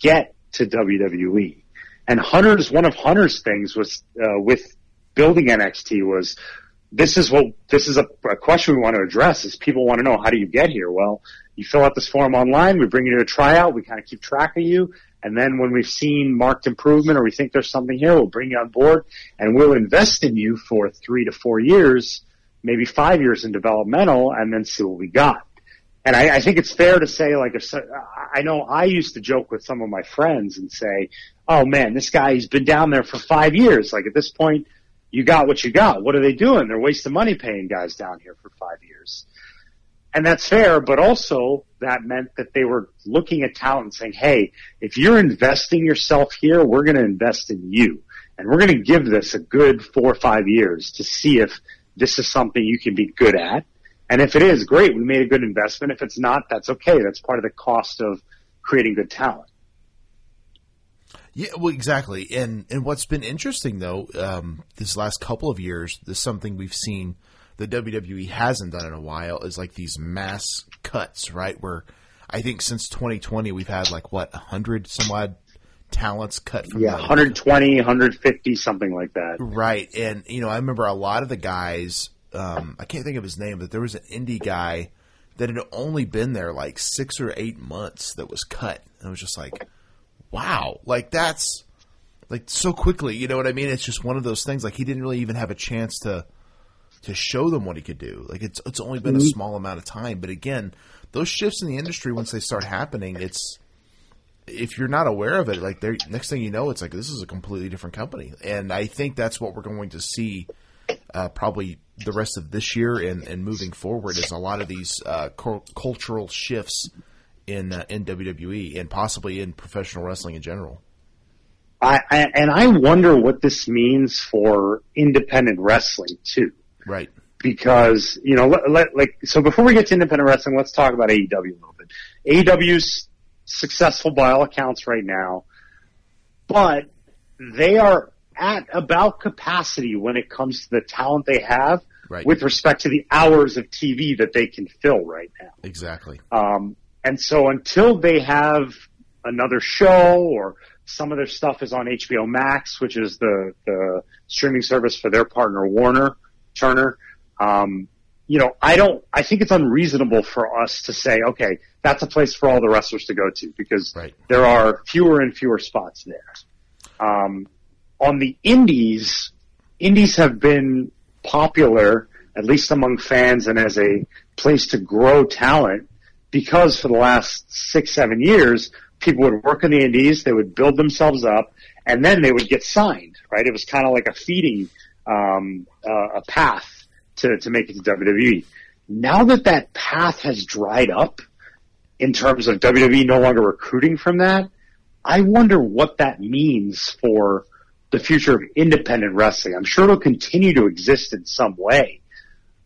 get to WWE? And Hunter's one of Hunter's things was uh, with building NXT was this is what this is a, a, question we want to address is people want to know how do you get here? Well, you fill out this form online, we bring you to a tryout, we kind of keep track of you, and then when we've seen marked improvement or we think there's something here, we'll bring you on board and we'll invest in you for three to four years, maybe five years in developmental, and then see what we got and I, I think it's fair to say, like, if I know I used to joke with some of my friends and say, "Oh man, this guy, he's been down there for five years. Like at this point, you got what you got. What are they doing? They're wasting money paying guys down here for five years." And that's fair, but also that meant that they were looking at talent and saying, "Hey, if you're investing yourself here, we're going to invest in you, and we're going to give this a good four or five years to see if this is something you can be good at." And if it is, great, we made a good investment. If it's not, that's okay. That's part of the cost of creating good talent. Yeah, well, exactly. And and what's been interesting though, um, this last couple of years, this is something we've seen the WWE hasn't done in a while is like these mass cuts, right? Where I think since 2020 we've had like what 100 some odd talents cut from yeah 120 150 something like that right and you know i remember a lot of the guys um, I can't think of his name, but there was an indie guy that had only been there like six or eight months that was cut. And I was just like, wow, like that's like so quickly. You know what I mean? It's just one of those things. Like he didn't really even have a chance to to show them what he could do. Like it's it's only been a mm-hmm. small amount of time, but again, those shifts in the industry once they start happening, it's if you're not aware of it, like next thing you know, it's like this is a completely different company, and I think that's what we're going to see uh, probably the rest of this year and, and moving forward is a lot of these uh, cu- cultural shifts in uh, in WWE and possibly in professional wrestling in general. I, I, and I wonder what this means for independent wrestling too. Right. because you know, let, let, like so. Before we get to independent wrestling, let's talk about AEW a little bit. AEW's successful by all accounts right now, but they are at about capacity when it comes to the talent they have Right. with respect to the hours of TV that they can fill right now. Exactly. Um, and so until they have another show or some of their stuff is on HBO Max, which is the, the streaming service for their partner Warner Turner, um, you know, I don't, I think it's unreasonable for us to say, okay, that's a place for all the wrestlers to go to because Right. there are fewer and fewer spots there. Um, on the indies, indies have been popular, at least among fans and as a place to grow talent because for the last six, seven years, people would work in the indies, they would build themselves up, and then they would get signed, right? It was kind of like a feeding, um, uh, a path to, to make it to WWE. Now that that path has dried up in terms of WWE no longer recruiting from that, I wonder what that means for the future of independent wrestling. I'm sure it'll continue to exist in some way,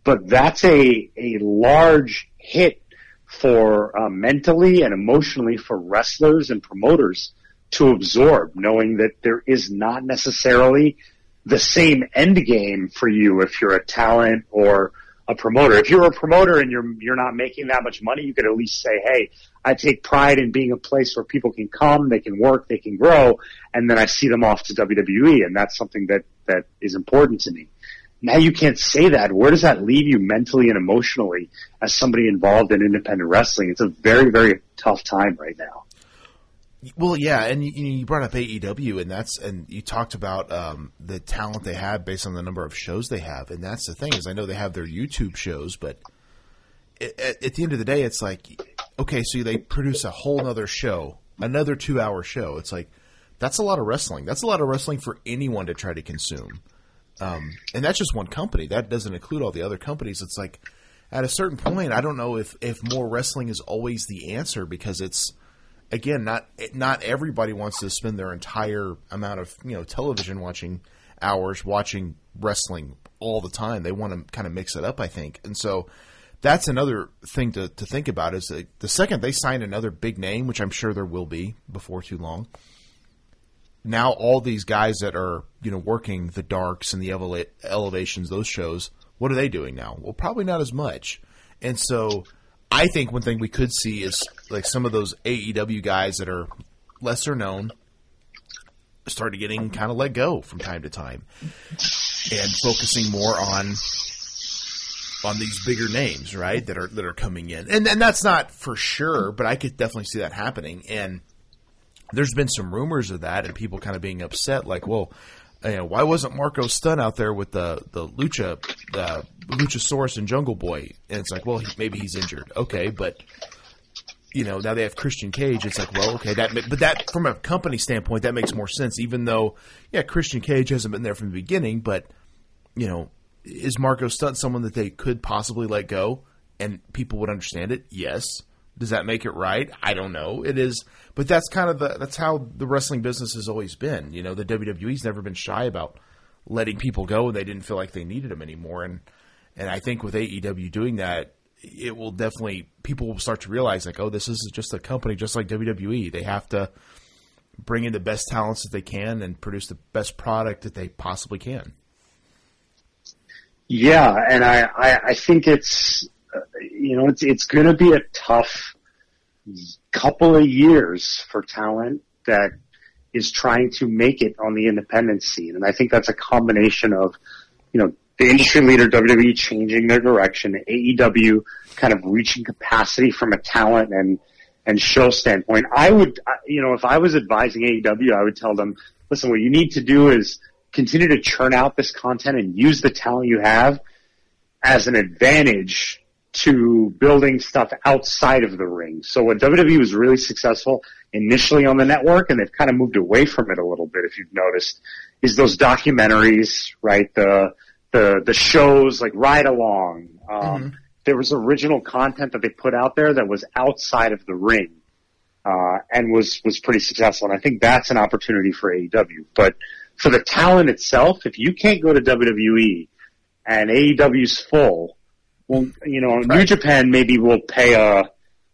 but that's a, a large hit for uh, mentally and emotionally for wrestlers and promoters to absorb, knowing that there is not necessarily the same end game for you if you're a talent or a promoter. If you're a promoter and you're you're not making that much money, you could at least say, "Hey, I take pride in being a place where people can come, they can work, they can grow, and then I see them off to WWE, and that's something that that is important to me." Now you can't say that. Where does that leave you mentally and emotionally as somebody involved in independent wrestling? It's a very very tough time right now. Well, yeah, and you, you brought up AEW, and that's and you talked about um, the talent they have based on the number of shows they have, and that's the thing is I know they have their YouTube shows, but at, at the end of the day, it's like okay, so they produce a whole other show, another two-hour show. It's like that's a lot of wrestling. That's a lot of wrestling for anyone to try to consume, um, and that's just one company. That doesn't include all the other companies. It's like at a certain point, I don't know if if more wrestling is always the answer because it's again, not not everybody wants to spend their entire amount of you know television watching hours watching wrestling all the time. They want to kind of mix it up, I think, and so that's another thing to, to think about is that the second they sign another big name, which I'm sure there will be before too long. Now all these guys that are you know working the darks and the eleva- elevations, those shows, what are they doing now? Well, probably not as much, and so I think one thing we could see is like some of those AEW guys that are lesser known started getting kind of let go from time to time and focusing more on on these bigger names, right? That are that are coming in. And and that's not for sure, but I could definitely see that happening and there's been some rumors of that and people kind of being upset like, well, you know, why wasn't Marko Stunt out there with the the Lucha, uh, Luchasaurus and Jungle Boy? And it's like, well, he, maybe he's injured. Okay, but you know, now they have Christian Cage. It's like, well, okay, that, but that from a company standpoint, that makes more sense. Even though, yeah, Christian Cage hasn't been there from the beginning, but you know, is Marko Stunt someone that they could possibly let go and people would understand it? Yes. Does that make it right? I don't know. It is, but that's kind of the that's how the wrestling business has always been. You know, the WWE's never been shy about letting people go and they didn't feel like they needed them anymore. And and I think with AEW doing that, it will definitely people will start to realize like, oh, this is just a company just like WWE. They have to bring in the best talents that they can and produce the best product that they possibly can. Yeah, and I, I, I think it's, you know, it's, it's going to be a tough couple of years for talent that is trying to make it on the independent scene. And I think that's a combination of, you know, the industry leader WWE changing their direction, AEW kind of reaching capacity from a talent and, and show standpoint. I would, you know, if I was advising AEW, I would tell them, listen, what you need to do is continue to churn out this content and use the talent you have as an advantage to building stuff outside of the ring. So when WWE was really successful initially on the network, and they've kind of moved away from it a little bit, if you've noticed, is those documentaries, right? The the the shows like Ride Along. Um, There was original content that they put out there that was outside of the ring, uh, and was was pretty successful. And I think that's an opportunity for AEW. But for the talent itself, if you can't go to WWE and AEW's full, well, you know, New Japan maybe will pay a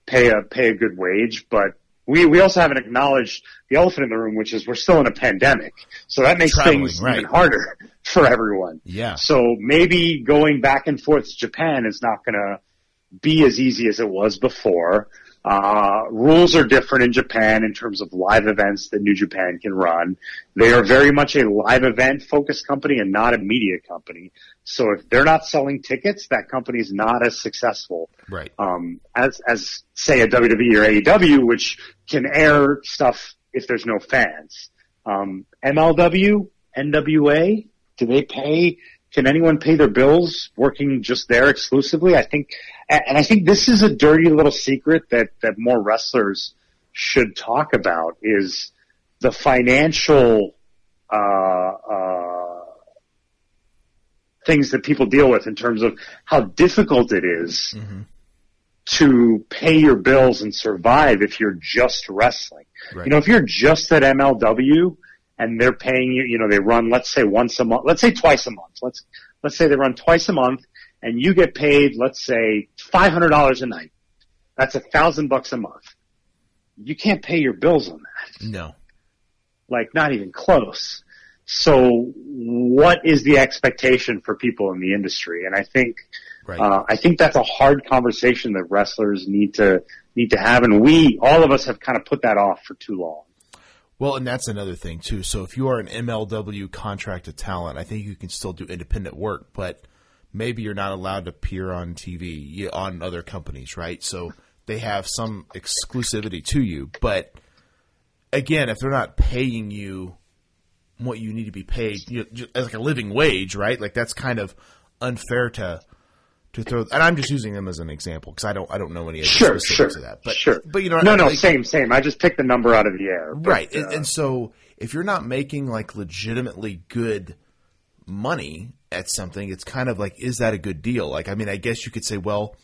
pay a pay a good wage, but we we also haven't acknowledged the elephant in the room, which is we're still in a pandemic, so that makes Traveling, things right. even harder for everyone. Yeah. So maybe going back and forth to Japan is not going to be as easy as it was before. Uh, rules are different in Japan in terms of live events that New Japan can run. They are very much a live event focused company and not a media company. So if they're not selling tickets, that company is not as successful Right. um, as as say a WWE or AEW, which can air stuff if there's no fans. Um, MLW, NWA, do they pay? Can anyone pay their bills working just there exclusively? I think, and I think this is a dirty little secret that that more wrestlers should talk about is the financial uh, uh, things that people deal with in terms of how difficult it is Mm-hmm. to pay your bills and survive if you're just wrestling. Right. You know, if you're just at MLW and they're paying you, you know, they run, let's say once a month, let's say twice a month. Let's, let's say they run twice a month and you get paid, let's say $500 a night. That's a thousand bucks a month. You can't pay your bills on that. No. Like not even close. So what is the expectation for people in the industry? And I think, Right. uh, I think that's a hard conversation that wrestlers need to need to have, and we, all of us, have kind of put that off for too long. Well, and that's another thing too. So if you are an MLW contracted talent, I think you can still do independent work, but maybe you're not allowed to appear on TV on other companies, right? So they have some exclusivity to you, but again, if they're not paying you what you need to be paid you know, as like a living wage, right? Like that's kind of unfair to to throw. And I'm just using them as an example because I don't I don't know any of the Sure, specifics sure, of that. But sure. but you know, no, no, like- same, same. I just picked the number out of the air. but, right uh, and, and so if you're not making like legitimately good money at something it's kind of like is that a good deal like i mean i guess you could say well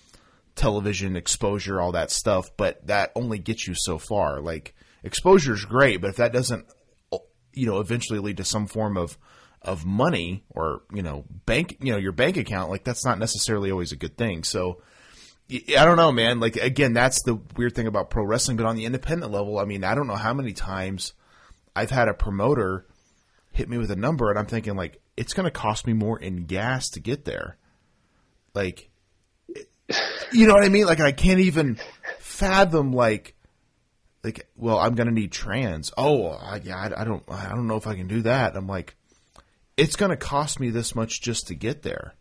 television exposure all that stuff but that only gets you so far like exposure is great but if that doesn't you know eventually lead to some form of of money or you know bank you know your bank account like that's not necessarily always a good thing so I don't know, man. Like again, that's the weird thing about pro wrestling. But on the independent level, I mean, I don't know how many times I've had a promoter hit me with a number, and I'm thinking like it's going to cost me more in gas to get there. Like, you know what I mean? Like I can't even fathom like. Like, well, I'm gonna need trans. Oh, I, yeah, I, I don't, I don't know if I can do that. I'm like, it's gonna cost me this much just to get there,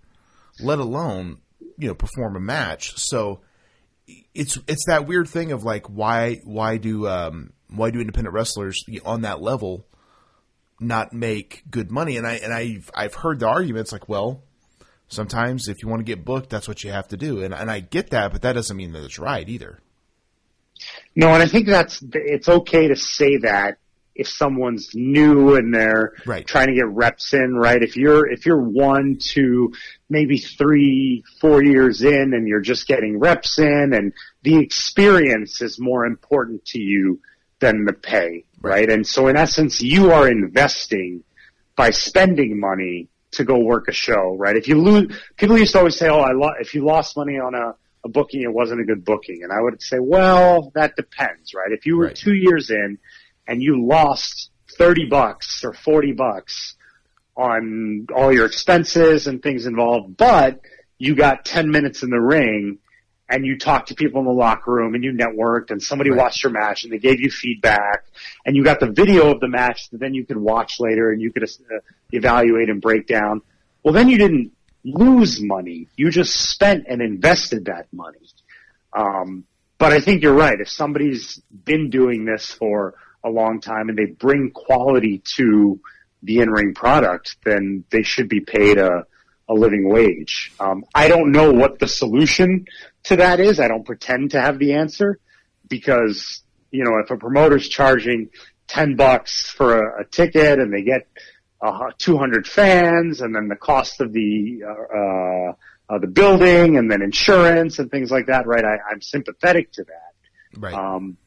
let alone, you know, perform a match. So, it's it's that weird thing of like why why do um why do independent wrestlers on that level not make good money? And I and I've I've heard the arguments like well sometimes if you want to get booked that's what you have to do. And and I get that but that doesn't mean that it's right either. No, and I think that's it's okay to say that if someone's new and they're Right. trying to get reps in, right? If you're if you're one, two, maybe three, four years in, and you're just getting reps in, and the experience is more important to you than the pay, right? And so, in essence, you are investing by spending money to go work a show, right? If you lose, people used to always say, "Oh, I lo- if you lost money on a, a booking, it wasn't a good booking," and I would say, "Well, that depends, right? If you were Right. two years in and you lost thirty bucks or forty bucks on all your expenses and things involved, but you got ten minutes in the ring." And you talked to people in the locker room and you networked and somebody Right. watched your match and they gave you feedback and you got the video of the match that then you could watch later and you could uh, evaluate and break down. Well, then you didn't lose money. You just spent and invested that money. Um, but I think you're right. If somebody's been doing this for a long time and they bring quality to the in-ring product, then they should be paid a, a living wage. Um, I don't know what the solution to that is. I don't pretend to have the answer because, you know, if a promoter's charging 10 bucks for a, a ticket and they get uh, 200 fans and then the cost of the, uh, uh, uh, the building and then insurance and things like that, right? I, I'm sympathetic to that. right Um,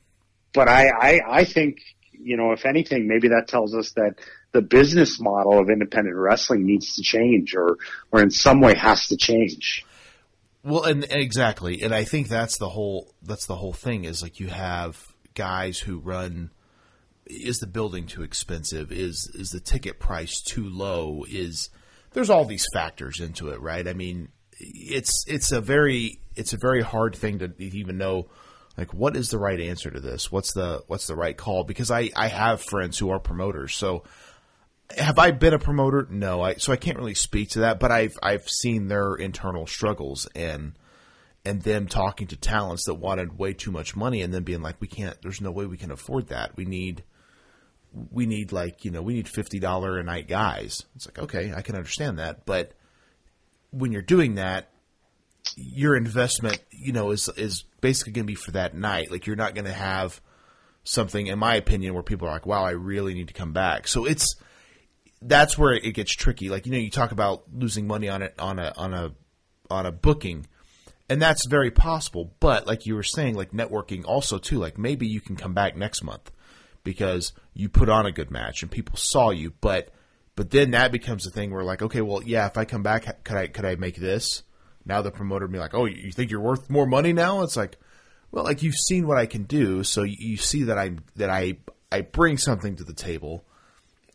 but I, I, I think, you know, if anything, maybe that tells us that the business model of independent wrestling needs to change or, or in some way has to change. Well, and, and exactly, and I think that's the whole that's the whole thing is like you have guys who run. Is the building too expensive? Is is the ticket price too low? Is there's all these factors into it, right? I mean, it's it's a very it's a very hard thing to even know like what is the right answer to this what's the what's the right call because i i have friends who are promoters so have I been a promoter? No, I so I can't really speak to that, but I've I've seen their internal struggles and and them talking to talents that wanted way too much money and then being like, we can't. There's no way we can afford that. We need we need like you know we need fifty dollar a night guys. It's like okay, I can understand that, but when you're doing that, your investment you know is is basically going to be for that night. Like you're not going to have something, in my opinion, where people are like, wow, I really need to come back. So it's that's where it gets tricky. Like you know, you talk about losing money on it on a on a on a booking, and that's very possible. But like you were saying, like networking also too. Like maybe you can come back next month because you put on a good match and people saw you. But but then that becomes a thing where like, okay, well, yeah, if I come back, could I could I make this? Now the promoter be like, oh, you think you're worth more money now? It's like, well, like you've seen what I can do, so you see that I that I I bring something to the table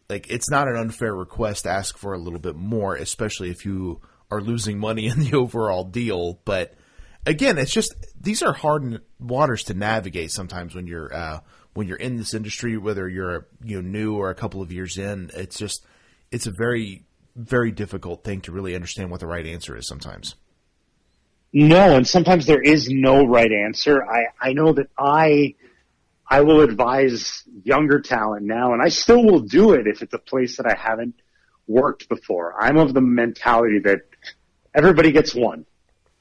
like it's not an unfair request to ask for a little bit more, especially if you are losing money in the overall deal. But again, it's just these are hard waters to navigate sometimes when you're uh, when you're in this industry, whether you're you know new or a couple of years in. It's just it's a very very difficult thing to really understand what the right answer is sometimes. No, and sometimes there is no right answer. I I know that I I will advise younger talent now, and I still will do it if it's a place that I haven't worked before. I'm of the mentality that everybody gets one,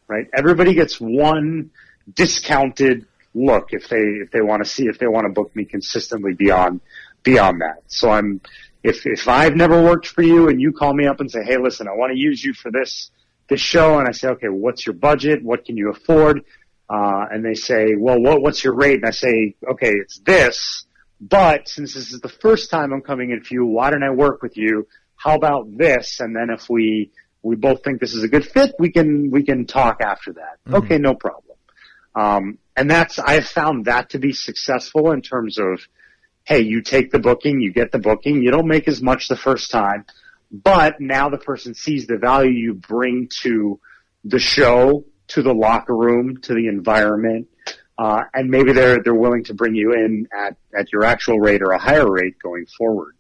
right? Everybody gets one discounted look if they if they want to see if they want to book me consistently beyond beyond that. So I'm if if I've never worked for you and you call me up and say, "Hey, listen, I want to use you for this this show," and I say, "Okay, what's your budget? What can you afford?" Uh, and they say, well, what, what's your rate? And I say, okay, it's this, but since this is the first time I'm coming in for you, why don't I work with you? How about this? And then if we, we both think this is a good fit, we can, we can talk after that. Mm-hmm. Okay, no problem. Um, and that's, I've found that to be successful in terms of, hey, you take the booking, you get the booking, you don't make as much the first time, but now the person sees the value you bring to the show to the locker room, to the environment, uh, and maybe they're they're willing to bring you in at at your actual rate or a higher rate going forward.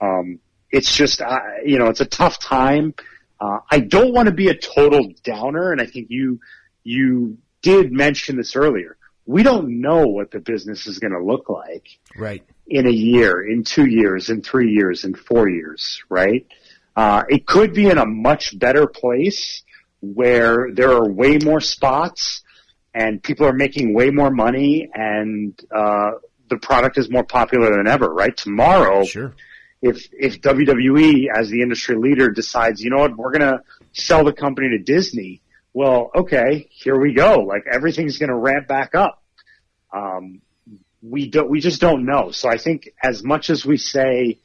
Um, it's just uh, you know it's a tough time. Uh, I don't want to be a total downer, and I think you you did mention this earlier. We don't know what the business is going to look like, right? In a year, in two years, in three years, in four years, right? Uh, it could be in a much better place where there are way more spots and people are making way more money and uh, the product is more popular than ever, right? Tomorrow, sure. if if WWE as the industry leader decides, you know what, we're gonna sell the company to Disney, well, okay, here we go. Like everything's gonna ramp back up. Um, we don't, we just don't know. So I think as much as we say,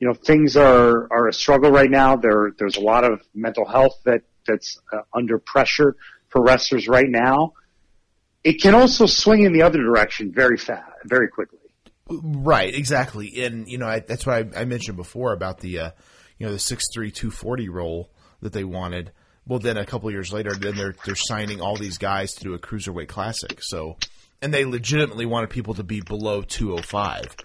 you know, things are are a struggle right now. There there's a lot of mental health that that's uh, under pressure for wrestlers right now, it can also swing in the other direction very fast, very quickly. Right, exactly, and you know I, that's what I, I, mentioned before about the uh, you know the six three two forty role that they wanted. Well, then a couple years later, then they're they're signing all these guys to do a cruiserweight classic. So, and they legitimately wanted people to be below two hundred oh five.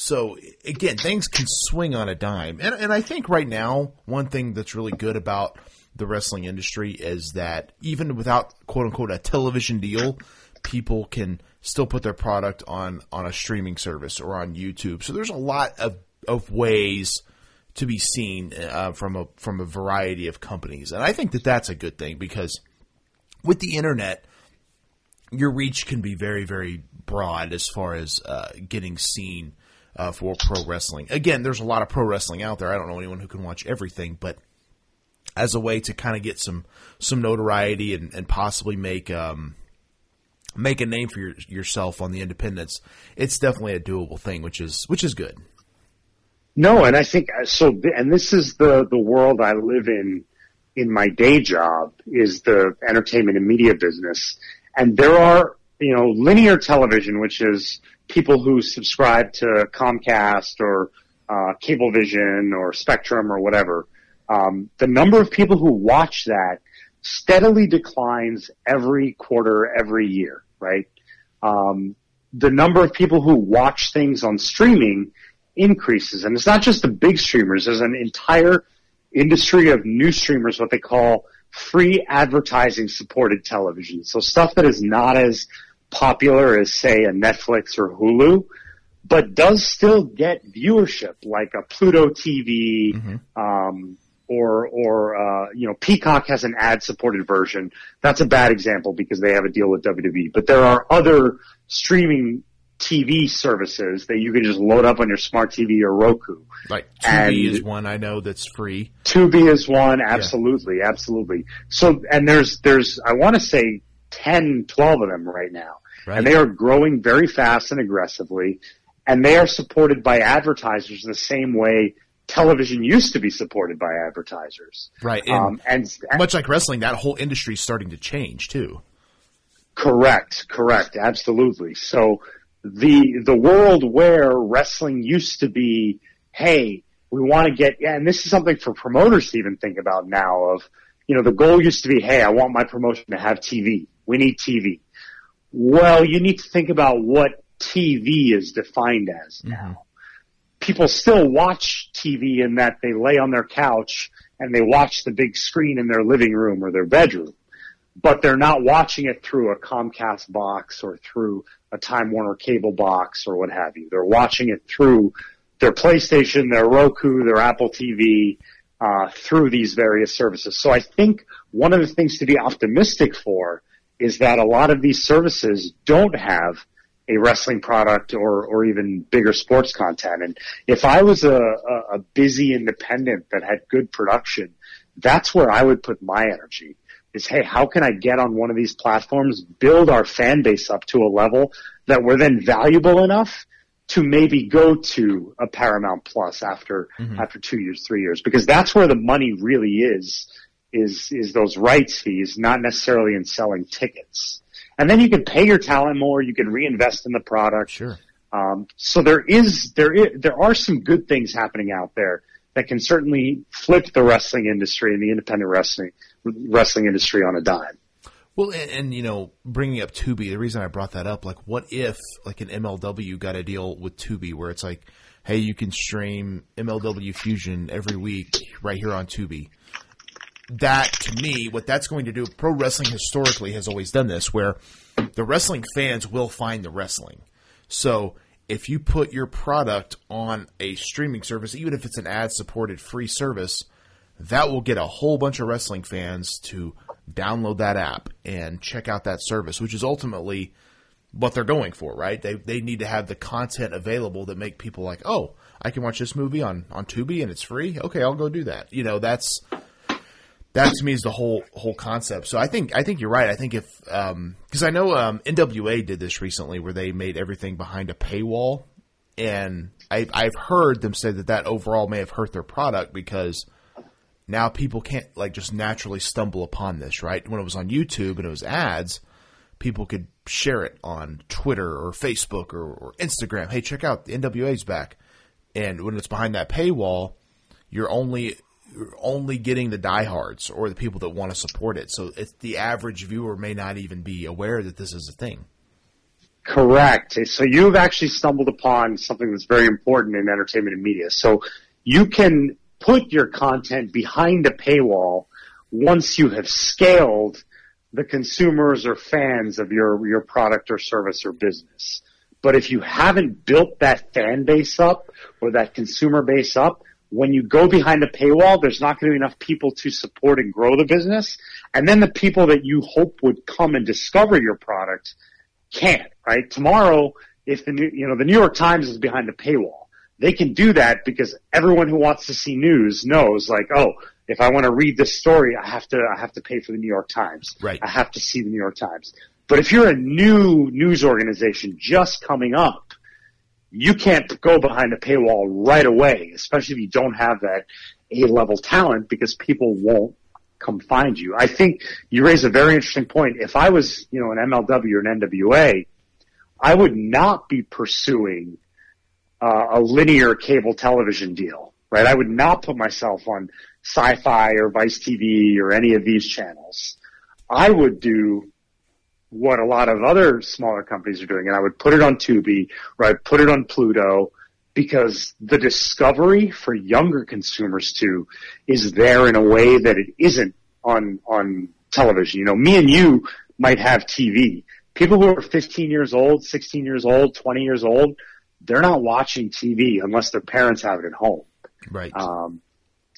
So again, things can swing on a dime, and and I think right now one thing that's really good about the wrestling industry is that even without quote unquote a television deal, people can still put their product on on a streaming service or on YouTube. So there's a lot of of ways to be seen uh, from a from a variety of companies, and I think that that's a good thing because with the internet, your reach can be very very broad as far as uh, getting seen. Uh, for pro wrestling. Again, there's a lot of pro wrestling out there. I don't know anyone who can watch everything, but as a way to kind of get some some notoriety and, and possibly make um, make a name for your, yourself on the independents, it's definitely a doable thing, which is which is good. No, and I think uh, so. And this is the the world I live in. In my day job is the entertainment and media business, and there are you know linear television, which is people who subscribe to Comcast or uh, Cablevision or Spectrum or whatever. Um, the number of people who watch that steadily declines every quarter, every year, right? Um, the number of people who watch things on streaming increases. And it's not just the big streamers. There's an entire industry of new streamers, what they call free advertising supported television. So stuff that is not as popular as say a Netflix or Hulu, but does still get viewership like a Pluto TV, mm-hmm. um, or or uh, you know Peacock has an ad supported version. That's a bad example because they have a deal with WWE. But there are other streaming TV services that you can just load up on your smart TV or Roku. Like Tubi is one I know that's free. Tubi is one, absolutely, yeah. absolutely. So and there's there's I want to say 10, 12 of them right now, right. and they are growing very fast and aggressively, and they are supported by advertisers the same way television used to be supported by advertisers. Right. And, um, and much like wrestling, that whole industry is starting to change too. Correct. Correct. Absolutely. So the, the world where wrestling used to be, hey, we want to get, yeah, and this is something for promoters to even think about now of, you know, the goal used to be, hey, I want my promotion to have TV. We need TV. Well, you need to think about what TV is defined as now. Mm-hmm people still watch TV in that they lay on their couch and they watch the big screen in their living room or their bedroom. But they're not watching it through a Comcast box or through a Time Warner cable box or what have you. They're watching it through their PlayStation, their Roku, their Apple TV, uh, through these various services. So I think one of the things to be optimistic for is that a lot of these services don't have a wrestling product or, or even bigger sports content. And if I was a, a, a busy independent that had good production, that's where I would put my energy is, hey, how can I get on one of these platforms, build our fan base up to a level that we're then valuable enough to maybe go to a Paramount Plus after, mm-hmm. after two years, three years, because that's where the money really is, is, is those rights fees, not necessarily in selling tickets and then you can pay your talent more. You can reinvest in the product. Sure. Um, so there is there is there are some good things happening out there that can certainly flip the wrestling industry and the independent wrestling wrestling industry on a dime. Well, and, and, you know, bringing up Tubi, the reason I brought that up, like, what if like an MLW got a deal with Tubi where it's like, hey, you can stream MLW Fusion every week right here on Tubi that to me, what that's going to do, pro wrestling historically has always done this, where the wrestling fans will find the wrestling. So if you put your product on a streaming service, even if it's an ad supported free service, that will get a whole bunch of wrestling fans to download that app and check out that service, which is ultimately what they're going for, right? They they need to have the content available that make people like, oh, I can watch this movie on on Tubi and it's free. Okay, I'll go do that. You know, that's that to me is the whole whole concept. So I think I think you're right. I think if because um, I know um, NWA did this recently where they made everything behind a paywall, and I've I've heard them say that that overall may have hurt their product because now people can't like just naturally stumble upon this. Right when it was on YouTube and it was ads, people could share it on Twitter or Facebook or, or Instagram. Hey, check out the NWA's back. And when it's behind that paywall, you're only only getting the diehards or the people that want to support it. So the average viewer may not even be aware that this is a thing. Correct. So you've actually stumbled upon something that's very important in entertainment and media. So you can put your content behind a paywall once you have scaled the consumers or fans of your, your product or service or business. But if you haven't built that fan base up or that consumer base up, when you go behind the paywall, there's not going to be enough people to support and grow the business. And then the people that you hope would come and discover your product can't, right? Tomorrow, if the new, you know, the New York Times is behind the paywall, they can do that because everyone who wants to see news knows like, oh, if I want to read this story, I have to, I have to pay for the New York Times. Right. I have to see the New York Times. But if you're a new news organization just coming up, you can't go behind a paywall right away, especially if you don't have that A level talent because people won't come find you. I think you raise a very interesting point. If I was, you know, an MLW or an NWA, I would not be pursuing uh, a linear cable television deal, right? I would not put myself on Sci-Fi or Vice TV or any of these channels. I would do what a lot of other smaller companies are doing, and I would put it on Tubi or I'd put it on Pluto because the discovery for younger consumers too is there in a way that it isn't on on television. You know, me and you might have TV. People who are 15 years old, 16 years old, 20 years old, they're not watching TV unless their parents have it at home. Right. Um,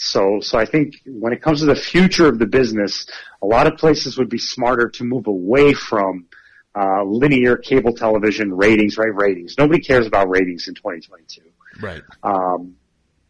so, so I think when it comes to the future of the business, a lot of places would be smarter to move away from uh, linear cable television ratings, right? Ratings. Nobody cares about ratings in 2022. Right. Um,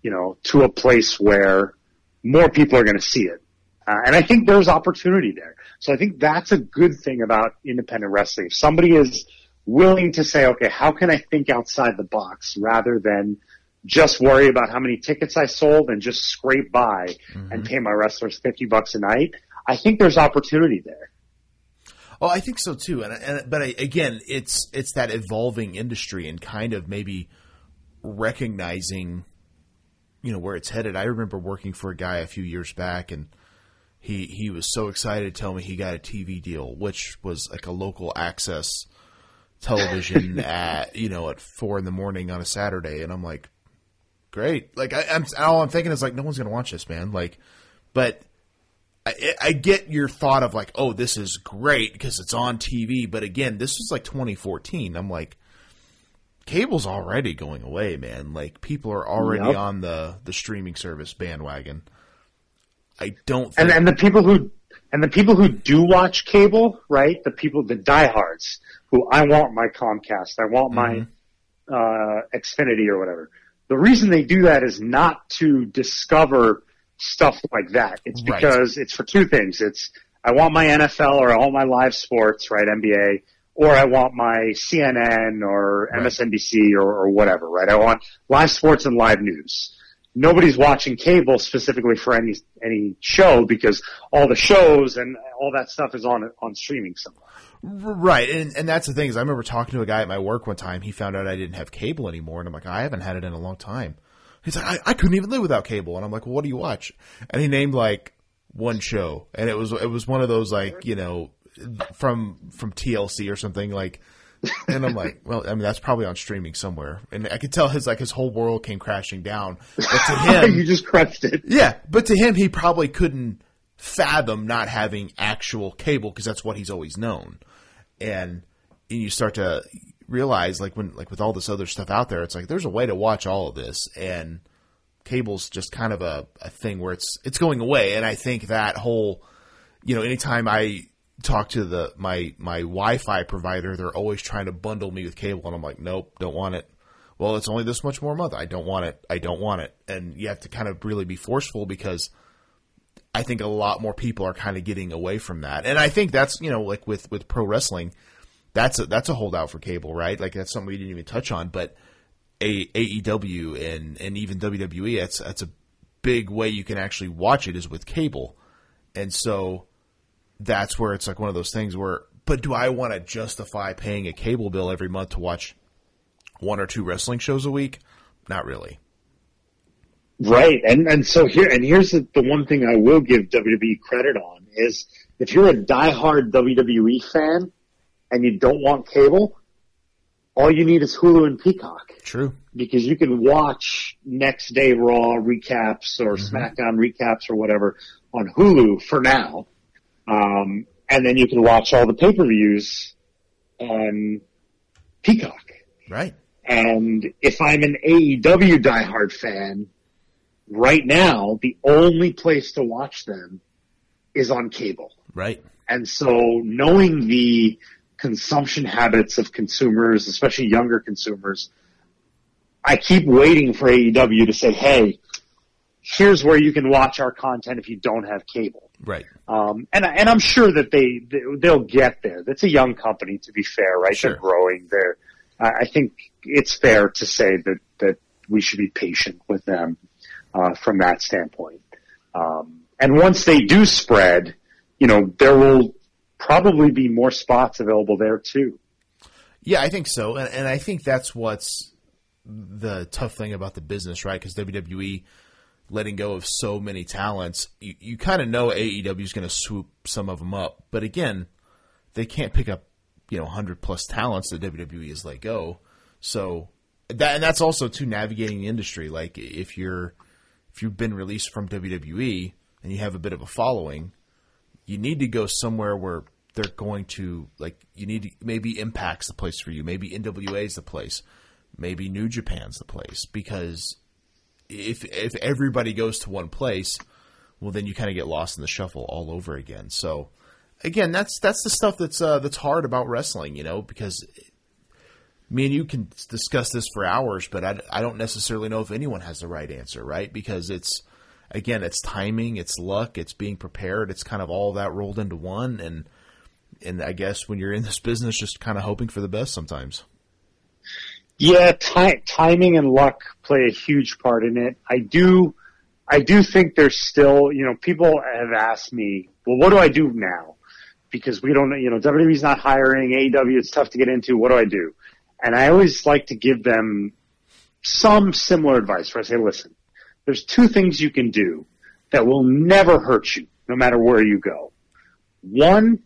you know, to a place where more people are going to see it. Uh, and I think there's opportunity there. So I think that's a good thing about independent wrestling. If somebody is willing to say, okay, how can I think outside the box rather than just worry about how many tickets I sold and just scrape by mm-hmm. and pay my wrestlers 50 bucks a night. I think there's opportunity there. Oh, I think so too. And, and but I, again, it's it's that evolving industry and kind of maybe recognizing, you know, where it's headed. I remember working for a guy a few years back, and he he was so excited to tell me he got a TV deal, which was like a local access television at you know at four in the morning on a Saturday, and I'm like, great. Like I, am all I'm thinking is like, no one's gonna watch this, man. Like, but I, I get your thought of like, oh, this is great because it's on TV. But again, this was like 2014. I'm like, cable's already going away, man. Like people are already yep. on the the streaming service bandwagon. I don't. and and the people who and the people who do watch cable, right? The people, the diehards, who I want my Comcast, I want my mm-hmm. uh, Xfinity or whatever. The reason they do that is not to discover stuff like that. It's because right. it's for two things. It's I want my NFL or I want my live sports, right? NBA, or I want my CNN or. MSNBC or, or whatever, right? I want live sports and live news. Nobody's watching cable specifically for any any show because all the shows and all that stuff is on on streaming somewhere. Right, and and that's the thing is I remember talking to a guy at my work one time. He found out I didn't have cable anymore, and I'm like, I haven't had it in a long time. He's like, I, I couldn't even live without cable, and I'm like, well, what do you watch? And he named like one show, and it was it was one of those like you know from from TLC or something like. and I'm like, well, I mean, that's probably on streaming somewhere. And I could tell his like his whole world came crashing down. But to him, you just crushed it. Yeah, but to him, he probably couldn't fathom not having actual cable because that's what he's always known and and you start to realize like when like with all this other stuff out there, it's like there's a way to watch all of this, and cable's just kind of a, a thing where it's it's going away. And I think that whole, you know, anytime I talk to the my my Wi-Fi provider, they're always trying to bundle me with cable, and I'm like, nope, don't want it. Well, it's only this much more a month. I don't want it. I don't want it. And you have to kind of really be forceful because I think a lot more people are kind of getting away from that. And I think that's, you know, like with, with pro wrestling, that's a, that's a holdout for cable, right? Like that's something we didn't even touch on, but a, AEW and, and even WWE, that's, that's a big way you can actually watch it is with cable. And so that's where it's like one of those things where, but do I want to justify paying a cable bill every month to watch one or two wrestling shows a week? Not really. Right, and and so here and here's the, the one thing I will give WWE credit on is if you're a diehard WWE fan and you don't want cable, all you need is Hulu and Peacock. True, because you can watch next day Raw recaps or mm-hmm. SmackDown recaps or whatever on Hulu for now, um, and then you can watch all the pay per views on Peacock. Right. And if I'm an AEW diehard fan right now, the only place to watch them is on cable. Right. And so knowing the consumption habits of consumers, especially younger consumers, I keep waiting for AEW to say, hey, here's where you can watch our content if you don't have cable. Right. Um, and, and I'm sure that they, they'll get there. That's a young company, to be fair, right? Sure. They're growing. They're, I, I think it's fair to say that that we should be patient with them uh, from that standpoint. Um, and once they do spread, you know, there will probably be more spots available there too. Yeah, I think so, and, and I think that's what's the tough thing about the business, right? Because WWE letting go of so many talents, you, you kind of know AEW is going to swoop some of them up, but again, they can't pick up you know hundred plus talents that WWE has let go. So that and that's also to navigating the industry. Like if you're if you've been released from WWE and you have a bit of a following, you need to go somewhere where they're going to like you need to maybe Impact's the place for you. Maybe NWA is the place. Maybe New Japan's the place because if if everybody goes to one place, well then you kind of get lost in the shuffle all over again. So again, that's that's the stuff that's uh, that's hard about wrestling, you know, because me and you can discuss this for hours, but I, I don't necessarily know if anyone has the right answer, right? Because it's again, it's timing, it's luck, it's being prepared, it's kind of all that rolled into one, and and I guess when you're in this business, just kind of hoping for the best sometimes. Yeah, ti- timing and luck play a huge part in it. I do, I do think there's still, you know, people have asked me, well, what do I do now? Because we don't, you know, WWE's not hiring, AEW, it's tough to get into. What do I do? And I always like to give them some similar advice where I say, listen, there's two things you can do that will never hurt you, no matter where you go. One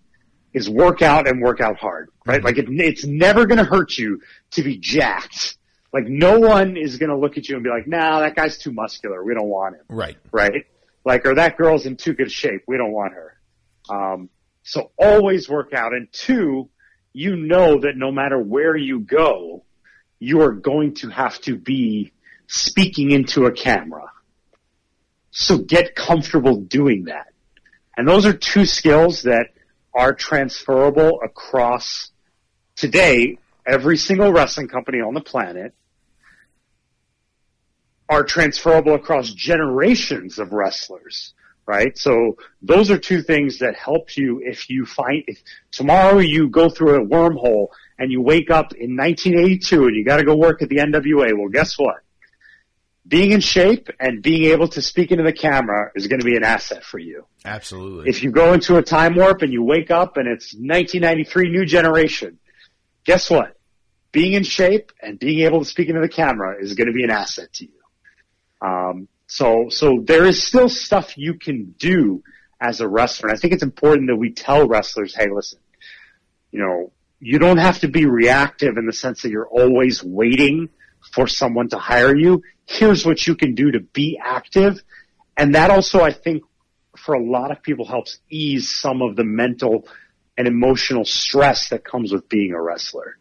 is work out and work out hard, right? Like it, it's never going to hurt you to be jacked. Like no one is going to look at you and be like, nah, that guy's too muscular. We don't want him. Right. Right. Like, or that girl's in too good shape. We don't want her. Um, so always work out. And two, you know that no matter where you go, you are going to have to be speaking into a camera. So get comfortable doing that. And those are two skills that are transferable across today every single wrestling company on the planet are transferable across generations of wrestlers right? So those are two things that help you if you find, if tomorrow you go through a wormhole and you wake up in 1982 and you gotta go work at the NWA, well guess what? Being in shape and being able to speak into the camera is going to be an asset for you. Absolutely. If you go into a time warp and you wake up and it's 1993 new generation, guess what? Being in shape and being able to speak into the camera is going to be an asset to you. Um, so, so there is still stuff you can do as a wrestler. And I think it's important that we tell wrestlers, hey, listen, you know, you don't have to be reactive in the sense that you're always waiting for someone to hire you. Here's what you can do to be active. And that also, I think, for a lot of people helps ease some of the mental and emotional stress that comes with being a wrestler.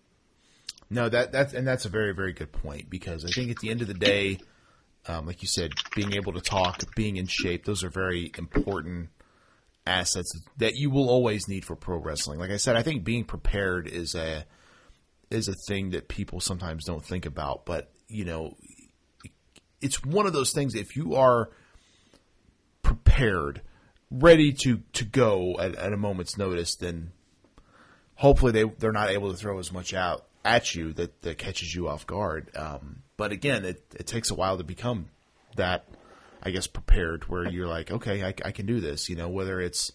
No, that that's and that's a very very good point because I think at the end of the day, um, like you said, being able to talk, being in shape, those are very important assets that you will always need for pro wrestling. Like I said, I think being prepared is a is a thing that people sometimes don't think about, but you know, it's one of those things. If you are prepared, ready to to go at, at a moment's notice, then hopefully they they're not able to throw as much out at you that, that catches you off guard. Um, but again, it, it takes a while to become that, I guess, prepared where you're like, okay, I, I can do this. You know, whether it's,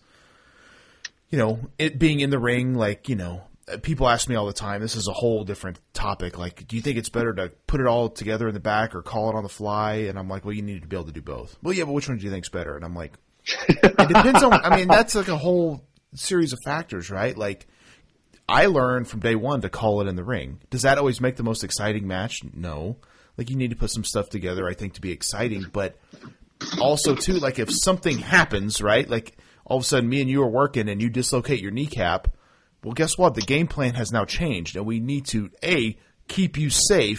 you know, it being in the ring, like, you know, people ask me all the time, this is a whole different topic. Like, do you think it's better to put it all together in the back or call it on the fly? And I'm like, well, you need to be able to do both. Well, yeah, but which one do you think's better? And I'm like, it depends on, I mean, that's like a whole series of factors, right? Like, I learned from day one to call it in the ring. Does that always make the most exciting match? No. Like you need to put some stuff together, I think, to be exciting. But also too, like if something happens, right? Like all of a sudden, me and you are working and you dislocate your kneecap. Well, guess what? The game plan has now changed, and we need to a keep you safe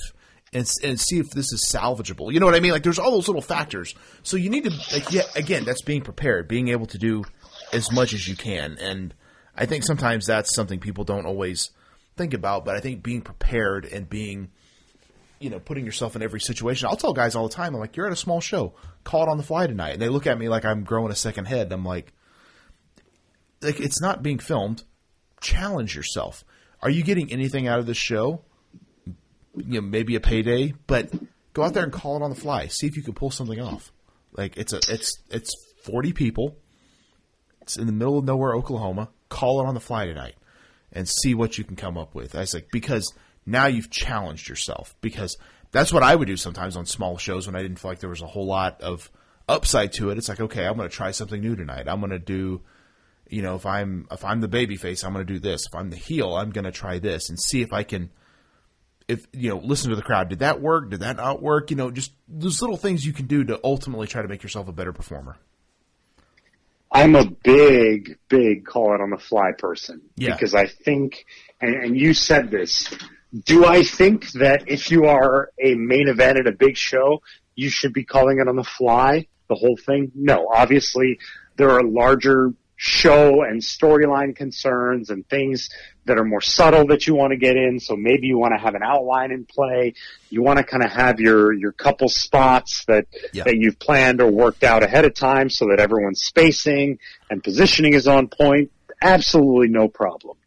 and and see if this is salvageable. You know what I mean? Like there's all those little factors. So you need to like yeah, again, that's being prepared, being able to do as much as you can and I think sometimes that's something people don't always think about, but I think being prepared and being, you know, putting yourself in every situation. I'll tell guys all the time, I'm like, you're at a small show, call it on the fly tonight. And they look at me like I'm growing a second head. I'm like, like it's not being filmed. Challenge yourself. Are you getting anything out of this show? you know, maybe a payday, but go out there and call it on the fly. See if you can pull something off. Like it's a it's it's forty people. It's in the middle of nowhere, Oklahoma. Call it on the fly tonight and see what you can come up with. I was like because now you've challenged yourself because that's what I would do sometimes on small shows when I didn't feel like there was a whole lot of upside to it. It's like okay, I'm going to try something new tonight. I'm going to do you know, if I'm if I'm the baby face, I'm going to do this. If I'm the heel, I'm going to try this and see if I can if you know, listen to the crowd. Did that work? Did that not work? You know, just those little things you can do to ultimately try to make yourself a better performer. I'm a big, big call it on the fly person Yeah. because I think, and, and you said this. Do I think that if you are a main event at a big show, you should be calling it on the fly, the whole thing? No, obviously there are larger show and storyline concerns and things that are more subtle that you want to get in. So maybe you want to have an outline in play. You want to kind of have your, your couple spots that, Yeah. that you've planned or worked out ahead of time so that everyone's spacing and positioning is on point. Absolutely no problem.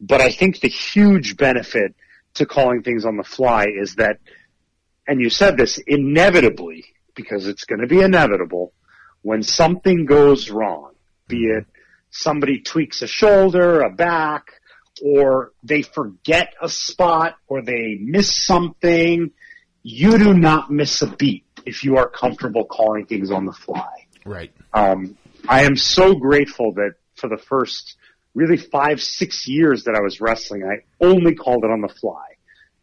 But I think the huge benefit to calling things on the fly is that, and you said this inevitably, because it's going to be inevitable, when something goes wrong, be it somebody tweaks a shoulder, a back, or they forget a spot, or they miss something, you do not miss a beat if you are comfortable calling things on the fly. Right. Um, I am so grateful that for the first really five, six years that I was wrestling, I only called it on the fly.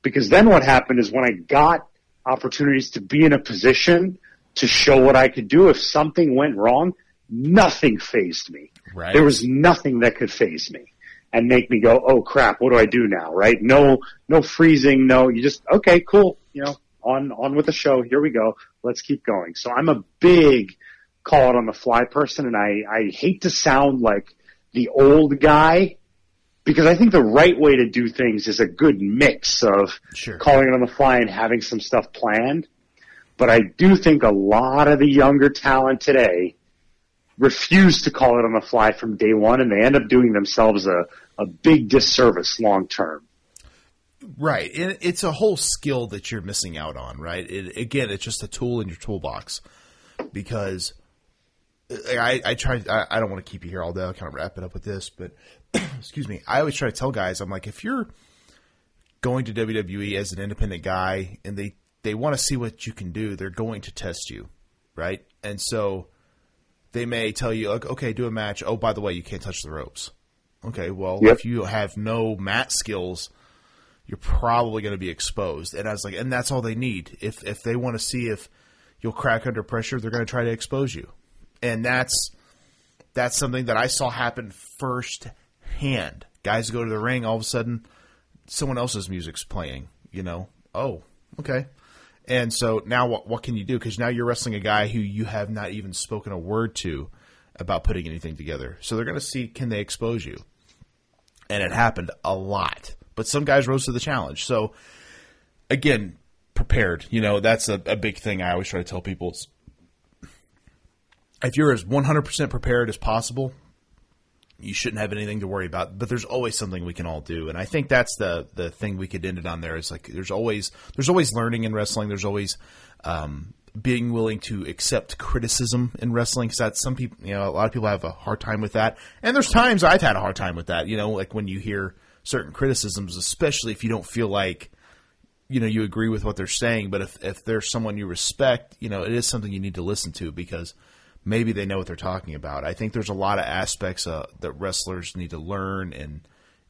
Because then what happened is when I got opportunities to be in a position to show what I could do, if something went wrong, nothing phased me. Right. There was nothing that could phase me and make me go, oh crap, what do I do now? Right? No, no freezing. No, you just, okay, cool. You know, on, on with the show. Here we go. Let's keep going. So I'm a big call it on the fly person and I, I hate to sound like the old guy because I think the right way to do things is a good mix of Sure. calling it on the fly and having some stuff planned. But I do think a lot of the younger talent today refuse to call it on the fly from day one and they end up doing themselves a, a big disservice long term. Right. It's a whole skill that you're missing out on, right? It, again, it's just a tool in your toolbox because I, I try, I, I don't want to keep you here all day. I'll kind of wrap it up with this, but excuse me. I always try to tell guys, I'm like, if you're going to WWE as an independent guy and they, they want to see what you can do, they're going to test you, right? And so they may tell you, like, okay, do a match. Oh, by the way, you can't touch the ropes. Okay, well, Yep. if you have no mat skills, you're probably going to be exposed. And I was like, and that's all they need. If if they want to see if you'll crack under pressure, they're going to try to expose you. And that's that's something that I saw happen firsthand. Guys go to the ring, all of a sudden, someone else's music's playing. You know, oh, okay. And so now, what what can you do? Because now you're wrestling a guy who you have not even spoken a word to about putting anything together. So they're going to see can they expose you and it happened a lot. But some guys rose to the challenge. So again, prepared. You know, that's a, a big thing I always try to tell people. If you're as 100% prepared as possible, you shouldn't have anything to worry about. But there's always something we can all do, and I think that's the the thing we could end it on. There is like there's always there's always learning in wrestling. There's always um, being willing to accept criticism in wrestling because some people you know a lot of people have a hard time with that, and there's times I've had a hard time with that. You know, like when you hear certain criticisms, especially if you don't feel like you know you agree with what they're saying, but if if there's someone you respect, you know, it is something you need to listen to because maybe they know what they're talking about. I think there's a lot of aspects uh, that wrestlers need to learn and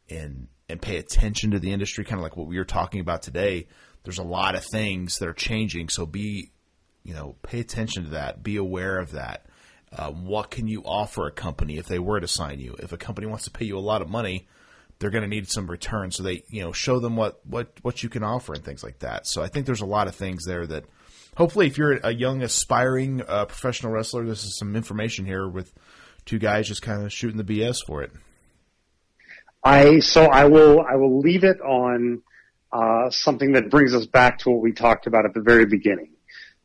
and and pay attention to the industry, kind of like what we were talking about today. There's a lot of things that are changing, so be you know pay attention to that, be aware of that. Um, what can you offer a company if they were to sign you? If a company wants to pay you a lot of money, they're going to need some return. So they, you know, show them what, what, what you can offer and things like that. So I think there's a lot of things there that hopefully if you're a young aspiring uh, professional wrestler, this is some information here with two guys just kind of shooting the BS for it. I so I will I will leave it on uh, something that brings us back to what we talked about at the very beginning.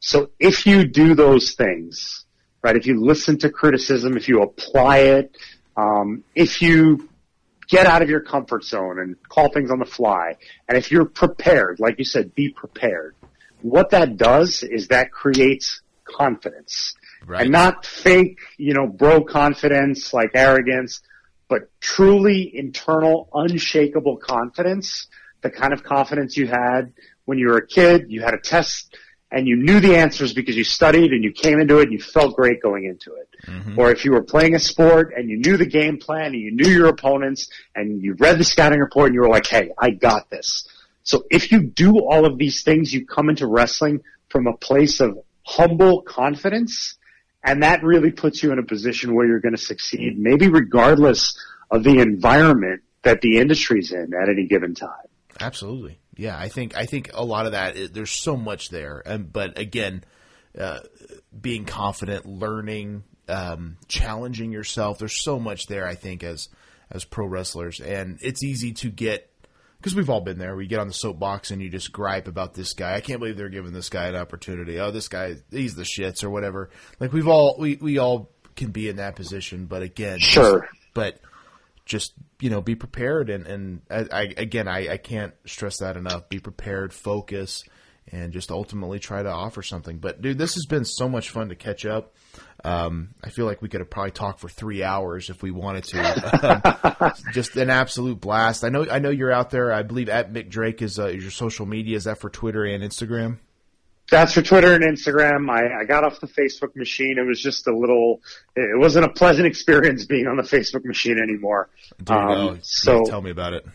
So if you do those things, right? If you listen to criticism, if you apply it, um, if you get out of your comfort zone and call things on the fly. And if you're prepared, like you said, be prepared. What that does is that creates confidence. Right. And not fake, you know, bro confidence, like arrogance, but truly internal, unshakable confidence. The kind of confidence you had when you were a kid, you had a test and you knew the answers because you studied and you came into it and you felt great going into it. Mm-hmm. Or if you were playing a sport and you knew the game plan and you knew your opponents and you read the scouting report and you were like, hey, I got this. So if you do all of these things, you come into wrestling from a place of humble confidence and that really puts you in a position where you're going to succeed, maybe regardless of the environment that the industry's in at any given time. Absolutely. Yeah, I think I think a lot of that. There's so much there, and but again, uh, being confident, learning, um, challenging yourself. There's so much there. I think as as pro wrestlers, and it's easy to get because we've all been there. We get on the soapbox and you just gripe about this guy. I can't believe they're giving this guy an opportunity. Oh, this guy, he's the shits or whatever. Like we've all we we all can be in that position, but again, sure, just, but just you know be prepared and and I, I again I, I can't stress that enough be prepared focus and just ultimately try to offer something but dude this has been so much fun to catch up um, I feel like we could have probably talked for three hours if we wanted to. Um, just an absolute blast. I know. I know you're out there. I believe at Mik Drake is, uh, is your social media. Is that for Twitter and Instagram? That's for Twitter and Instagram. I, I got off the Facebook machine. It was just a little. It wasn't a pleasant experience being on the Facebook machine anymore. Dude, um, no, so tell me about it.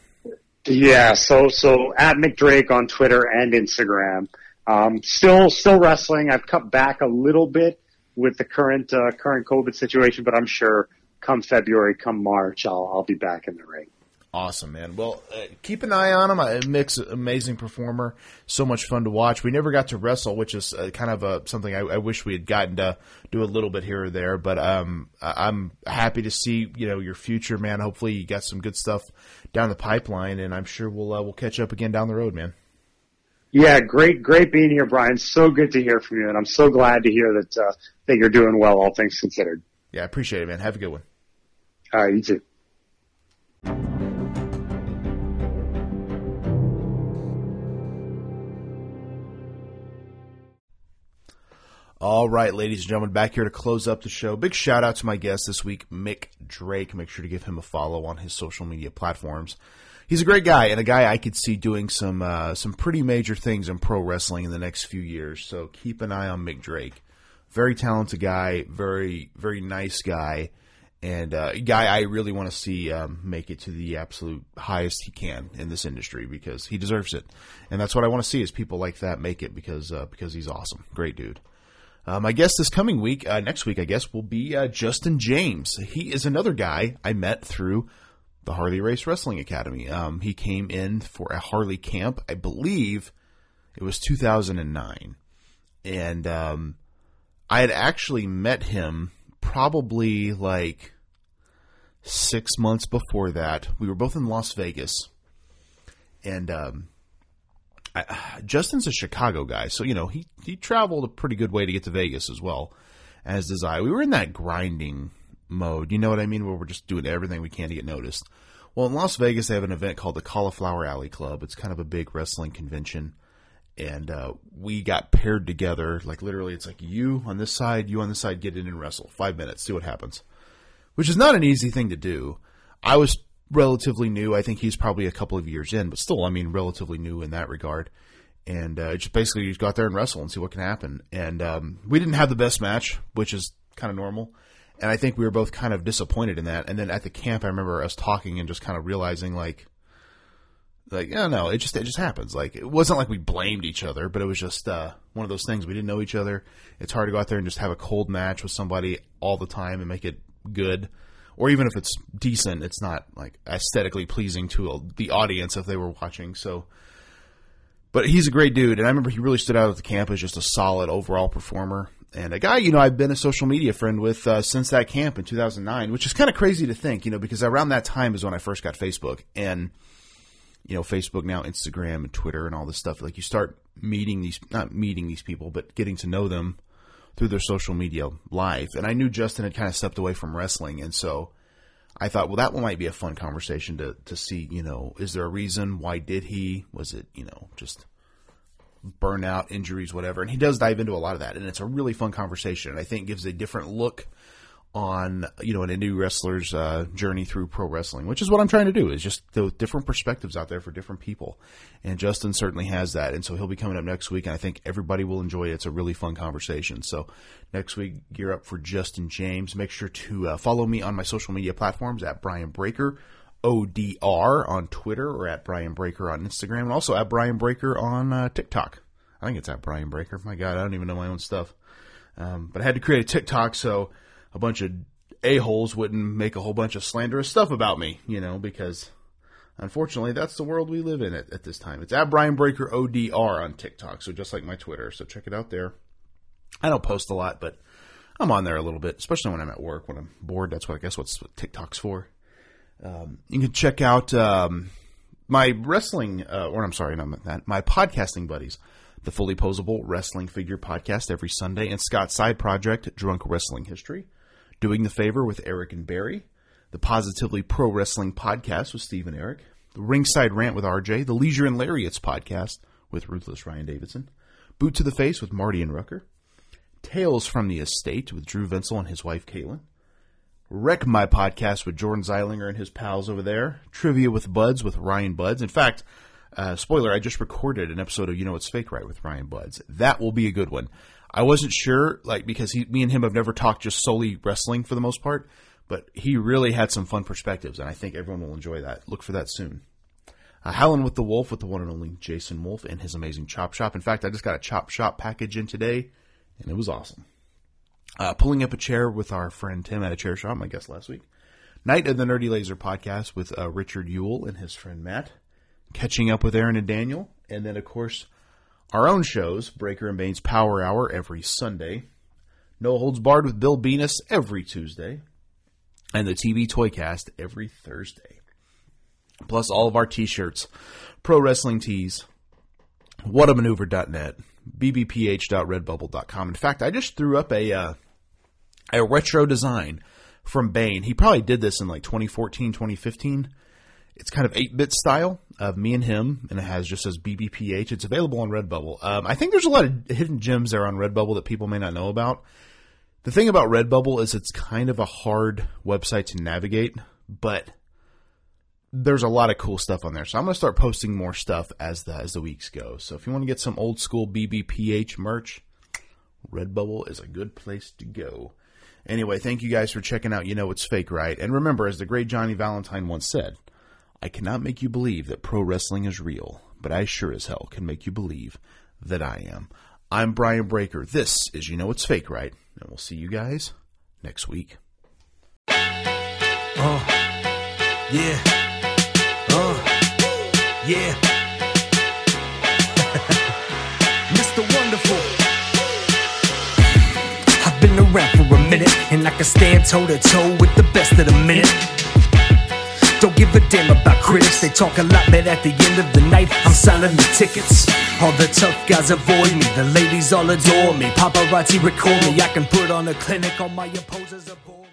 Yeah. So so at MikDrake on Twitter and Instagram. Um, still still wrestling. I've cut back a little bit with the current uh, current COVID situation, but I'm sure come February, come March, I'll I'll be back in the ring. Awesome, man. Well, uh, keep an eye on him. Uh, Mik's amazing performer. So much fun to watch. We never got to wrestle, which is uh, kind of a, something I, I, wish we had gotten to do a little bit here or there. But um, I'm happy to see you know your future, man. Hopefully, you got some good stuff down the pipeline, and I'm sure we'll uh, we'll catch up again down the road, man. Yeah, great, great being here, Brian. So good to hear from you, and I'm so glad to hear that uh, that you're doing well, all things considered. Yeah, I appreciate it, man. Have a good one. All right, you too. All right, ladies and gentlemen, back here to close up the show. Big shout out to my guest this week, Mik Drake. Make sure to give him a follow on his social media platforms he's a great guy and a guy I could see doing some uh, some pretty major things in pro wrestling in the next few years. So keep an eye on Mik Drake. Very talented guy, very very nice guy, and uh, a guy I really want to see um, make it to the absolute highest he can in this industry because he deserves it, and that's what I want to see is people like that make it because uh, because he's awesome, great dude. Um, my guest this coming week, uh, next week, I guess, will be uh, Justin James. He is another guy I met through the Harley Race Wrestling Academy. Um, he came in for a Harley camp, I believe it was 2009, and um, I had actually met him probably like six months before that. We were both in Las Vegas, and um, I, Justin's a Chicago guy, so you know he he traveled a pretty good way to get to Vegas as well as does I. We were in that grinding mode. You know what I mean? Where we're just doing everything we can to get noticed. Well, in Las Vegas, they have an event called the Cauliflower Alley Club. It's kind of a big wrestling convention. And uh, we got paired together. Like, literally, it's like you on this side, you on this side, get in and wrestle. Five minutes, see what happens. Which is not an easy thing to do. I was relatively new. I think he's probably a couple of years in, but still, I mean, relatively new in that regard. And uh, just basically, just go out there and wrestle and see what can happen. And um, we didn't have the best match, which is kind of normal and I think we were both kind of disappointed in that. And then at the camp, I remember us talking and just kind of realizing like, like, yeah, no, it just it just happens. Like it wasn't like we blamed each other, but it was just uh, one of those things. We didn't know each other. It's hard to go out there and just have a cold match with somebody all the time and make it good. Or even if it's decent, it's not like aesthetically pleasing to a, the audience if they were watching. So, but he's a great dude, and I remember he really stood out at the camp as just a solid overall performer and a guy, you know, I've been a social media friend with uh, since that camp in 2009, which is kind of crazy to think, you know, because around that time is when I first got Facebook and, you know, Facebook now, Instagram and Twitter and all this stuff. Like you start meeting these, not meeting these people, but getting to know them through their social media life. And I knew Justin had kind of stepped away from wrestling. And so I thought, well, that one might be a fun conversation to to see. You know, is there a reason? Why did he? Was it you know just burnout, injuries, whatever? And he does dive into a lot of that, and it's a really fun conversation. And I think gives a different look on you know an indie wrestler's uh, journey through pro wrestling, which is what I'm trying to do. Is just the different perspectives out there for different people, and Justin certainly has that, and so he'll be coming up next week, and I think everybody will enjoy it. It's a really fun conversation. So next week, gear up for Justin James. Make sure to uh, follow me on my social media platforms at Brian Breaker. ODR on Twitter or at Brian Breaker on Instagram and also at Brian Breaker on uh, TikTok. I think it's at Brian Breaker. My God, I don't even know my own stuff. Um, but I had to create a TikTok so a bunch of a-holes wouldn't make a whole bunch of slanderous stuff about me, you know, because unfortunately that's the world we live in at, at this time. It's at Brian Breaker ODR on TikTok, so just like my Twitter. So check it out there. I don't post a lot, but I'm on there a little bit, especially when I'm at work, when I'm bored. That's what I guess what's what TikTok's for. Um, you can check out um, my wrestling, uh, or I'm sorry, not that, my podcasting buddies the Fully Posable Wrestling Figure Podcast every Sunday, and Scott's side project, Drunk Wrestling History. Doing the Favor with Eric and Barry, the Positively Pro Wrestling Podcast with Steve and Eric, the Ringside Rant with RJ, the Leisure and Lariats Podcast with Ruthless Ryan Davidson, Boot to the Face with Marty and Rucker, Tales from the Estate with Drew Vinsel and his wife Caitlin, Wreck My Podcast with Jordan Zeilinger and his pals over there, Trivia with Buds with Ryan Buds. In fact, uh, spoiler, I just recorded an episode of You Know It's Fake Right with Ryan Buds. That will be a good one. I wasn't sure, like, because he, me and him have never talked just solely wrestling for the most part, but he really had some fun perspectives, and I think everyone will enjoy that. Look for that soon. Uh, Howling with the Wolf with the one and only Jason Wolf and his amazing Chop Shop. In fact, I just got a Chop Shop package in today, and it was awesome. Uh, pulling up a chair with our friend Tim at a chair shop, my guest last week. Night of the Nerdy Laser podcast with uh, Richard Yule and his friend Matt catching up with Aaron and Daniel, and then of course our own shows, Breaker and Bayn's Power Hour every Sunday, No Holds Barred with Bill Venus every Tuesday, and the TB Toycast every Thursday. Plus all of our t-shirts, Pro Wrestling Tees, WhatAmaneuver.net, bbph.redbubble.com. In fact, I just threw up a uh, a retro design from Bane. He probably did this in like 2014, 2015 it's kind of 8 bit style of me and him, and it has just says BBPH. It's available on Redbubble. Um, I think there's a lot of hidden gems there on Redbubble that people may not know about. The thing about Redbubble is it's kind of a hard website to navigate, but there's a lot of cool stuff on there. So I'm going to start posting more stuff as the as the weeks go. So if you want to get some old school BBPH merch, Redbubble is a good place to go. Anyway, thank you guys for checking out. You know it's fake, right? And remember, as the great Johnny Valentine once said, I cannot make you believe that pro wrestling is real, but I sure as hell can make you believe that I am. I'm Brian Breaker. This is You Know It's Fake, right? And we'll see you guys next week. Uh, yeah. Uh, yeah. Mr. Wonderful. I've been around for a minute, and I can stand toe to toe with the best of the minute. Don't give a damn about critics, they talk a lot, but at the end of the night, I'm selling the tickets. All the tough guys avoid me, the ladies all adore me. Paparazzi record me, I can put on a clinic, all my opposers me.